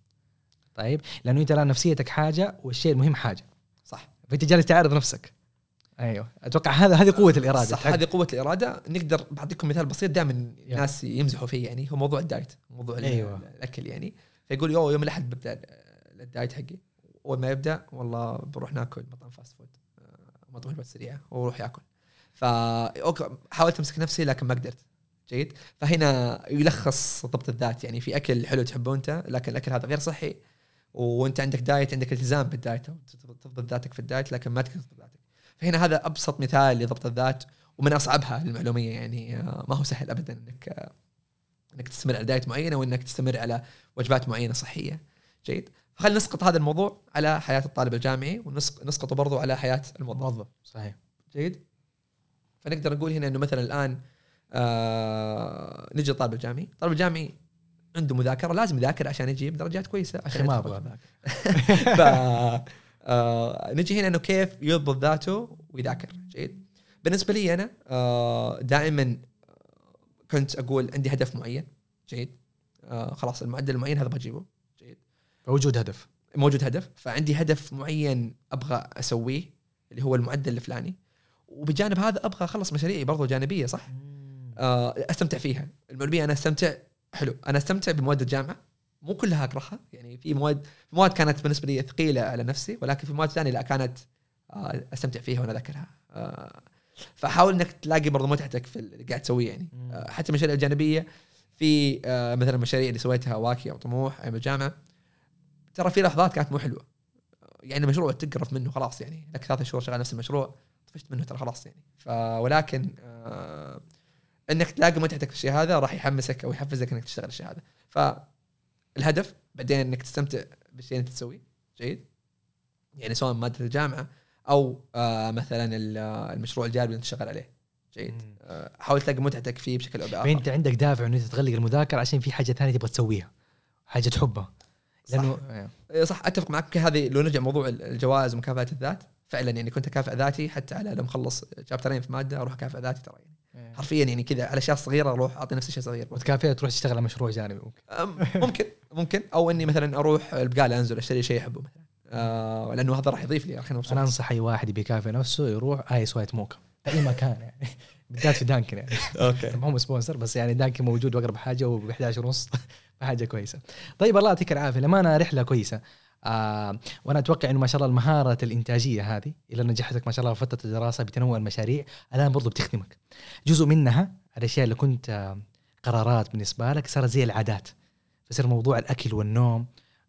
[SPEAKER 2] طيب؟ لأنه أنت الآن نفسيتك حاجة والشيء المهم حاجة.
[SPEAKER 1] صح.
[SPEAKER 2] فأنت جالس تعارض نفسك. أيوه. أتوقع هذا هذه قوة الإرادة.
[SPEAKER 1] صح هذه قوة الإرادة. نقدر بعطيكم مثال بسيط دائما الناس يمزحوا فيه يعني هو موضوع ال diet موضوع
[SPEAKER 2] أيوة.
[SPEAKER 1] الأكل يعني. فيقول يو يوم الأحد ببدأ ال- ال diet حقي. أول ما يبدأ والله بروح ناكل مطعم fast food آه، مطعم وجبات سريعه وأروح ياكل ف okay، حاولت أمسك نفسي لكن ما قدرت. جيد؟ فهنا يلخص ضبط الذات. يعني في أكل حلو تحبه أنت لكن الأكل هذا غير صحي وأنت عندك diet عندك التزام بال diet تضبط ذاتك في ال diet لكن ما تقدر تضبط فهنا هذا أبسط مثال لضبط الذات ومن أصعبها المعلومية يعني آه، ما هو سهل ابدا إنك آه، إنك تستمر على diet معينة وإنك تستمر على وجبات معينة صحية. جيد. فخلينا نسقط هذا الموضوع على حياة الطالب الجامعي ونسقطه برضو على حياة الموظف.
[SPEAKER 2] موظف صحيح.
[SPEAKER 1] جيد. فنقدر نقول هنا إنه مثلا الآن آه نجي الطالب الجامعي. الطالب الجامعي عنده مذاكرة لازم يذاكر عشان يجيب درجات
[SPEAKER 2] كويسة
[SPEAKER 1] عشان
[SPEAKER 2] ما. أبغى
[SPEAKER 1] ف آه نجي هنا إنه كيف يضبط ذاته ويذاكر جيد؟ بالنسبة لي أنا آه دائما كنت أقول عندي هدف معين جيد؟ آه خلاص المعدل المعين هذا بجيبه جيد؟
[SPEAKER 2] وجود هدف.
[SPEAKER 1] موجود هدف فعندي هدف معين أبغى أسويه اللي هو المعدل الفلاني. وبجانب هذا أبغى أخلص مشاريعي برضو جانبية صح؟ آه أستمتع فيها. المعلوميه أنا أستمتع حلو أنا أستمتع بمواد الجامعة مو كلها اكرهها يعني في مواد في مواد كانت بالنسبة لي ثقيلة على نفسي ولكن في مواد ثانية لا كانت آه أستمتع فيها وأنا اذاكرها آه فحاول إنك تلاقي برضو متعتك في اللي قاعد تسويه يعني. آه حتى المشاريع الجانبية في مثلا المشاريع اللي سويتها واكي أو طموح أيام الجامعة ترى في لحظات كانت مو حلوة. يعني مشروع تقرف منه خلاص يعني. لك ثلاث شهور شغال نفس المشروع طفشت منه ترى خلاص يعني. ف ولكن إنك تلاقي متعتك في الشيء هذا راح يحمسك أو يحفزك إنك تشتغل الشيء هذا. فالهدف بعدين إنك تستمتع بالشيء اللي أنت تسويه. جيد. يعني سواء مادة الجامعة أو آه مثلا آه، المشروع الجانبي اللي أنت شغال عليه. جيد. آه حاول تلاقي متعتك فيه بشكل أو بآخر.
[SPEAKER 2] فانت عندك دافع إنه أنت تغلق المذاكرة عشان في حاجة ثانية تبغى تسويها. حاجة تحبها. لأنه
[SPEAKER 1] إيه صح. أتفق معك. هذه لو نرجع موضوع الجوائز ومكافاه الذات فعلا يعني كنت أكافئ ذاتي حتى على لما اخلص chapter ين في مادة أروح أكافئ ذاتي ترى يعني. حرفيا يعني كذا على أشياء صغيرة أروح أعطي نفسي شيء صغير.
[SPEAKER 2] وتكافئ تروح تشتغل على مشروع جانبي ممكن.
[SPEAKER 1] ممكن ممكن. أو إني مثلا أروح البقاله أنزل أشتري شيء أحبه مثلا. آه لأنه هذا راح يضيف لي الحين
[SPEAKER 2] أنا أنصح أي واحد يبي يكافئ نفسه يروح ice white mocha. في أي مكان يعني. بالذات في Dunkin يعني.
[SPEAKER 1] okay.
[SPEAKER 2] ما هو sponsor بس يعني Dunkin موجود وأقرب حاجة وب 11 ونص حاجة كويسة. طيب الله يعطيك العافية. لما رحلة كويسة. آه وأنا أتوقع إنه ما شاء الله المهاره الإنتاجية هذه اللي نجحتك ما شاء الله فترة الدراسة بتنوع المشاريع الآن برضو بتخدمك. جزء منها الأشياء اللي كنت آه قرارات بالنسبة لك صارت زي العادات. فصير موضوع الأكل والنوم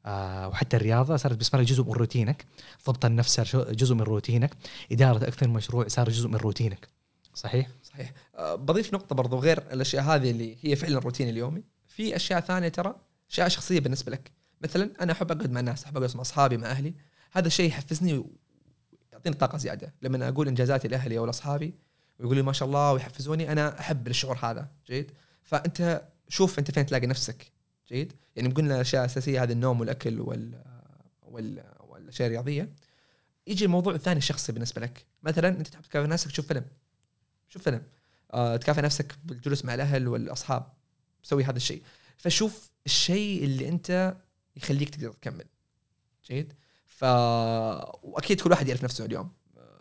[SPEAKER 2] آه وحتى الرياضة صارت بالنسبة لك جزء من روتينك. ضبط النفس صار جزء من روتينك. إدارة أكثر من مشروع صار جزء من روتينك. صحيح؟
[SPEAKER 1] صحيح. بضيف نقطة برضو غير الأشياء هذه اللي هي فعلا الروتين اليومي. في أشياء ثانية ترى أشياء شخصية بالنسبة لك. مثلا أنا أحب أقعد مع الناس أحب أقعد مع أصحابي مع أهلي. هذا الشيء يحفزني ويعطيني طاقة زيادة. لما أقول إنجازاتي لأهلي أو لأصحابي ويقولوا لي ما شاء الله ويحفزوني أنا أحب الشعور هذا. جيد؟ فأنت شوف أنت فين تلاقي نفسك. جيد؟ يعني قلنا الأشياء الأساسية هذه النوم والأكل وال وال والأشياء الرياضية. يجي الموضوع الثاني الشخصي بالنسبة لك. مثلا أنت تحب تكافئ نفسك تشوف فيلم. شوف فيلم. آه تكافئ نفسك بالجلوس مع الأهل والأصحاب. سوي هذا الشيء. فشوف الشيء اللي أنت يخليك تقدر تكمل. جيد؟ ف وأكيد كل واحد يعرف نفسه اليوم.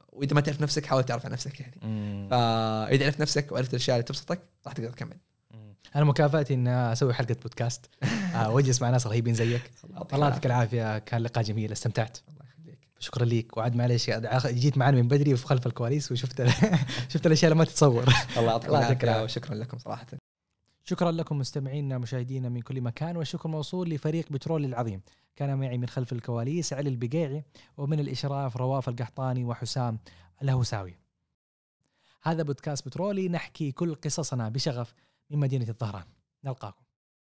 [SPEAKER 1] وإذا ما تعرف نفسك حاول تعرف عن نفسك يعني. فاذا عرفت نفسك وعرفت الأشياء اللي تبسطك راح تقدر تكمل.
[SPEAKER 2] أنا مكافأتي ان أسوي حلقة بودكاست. آه وأجلس مع ناس رهيبين زيك. الله يعطيك العافية. كان لقاء جميل. استمتعت.
[SPEAKER 1] الله يخليك.
[SPEAKER 2] شكرا لك وعد معلش جيت معنا من بدري وفي خلف الكواليس وشفت شفت الأشياء اللي ما تتصور.
[SPEAKER 1] الله يعطيك
[SPEAKER 2] العافية.
[SPEAKER 1] وشكرا لكم صراحة.
[SPEAKER 2] شكرا لكم مستمعينا مشاهدينا من كل مكان والشكر موصول لفريق بترول العظيم. كان معي من خلف الكواليس علي البقيعي ومن الإشراف رواف القحطاني وحسام الهوساوي. هذا بودكاست بترولي نحكي كل قصصنا بشغف من مدينة الظهران نلقاكم.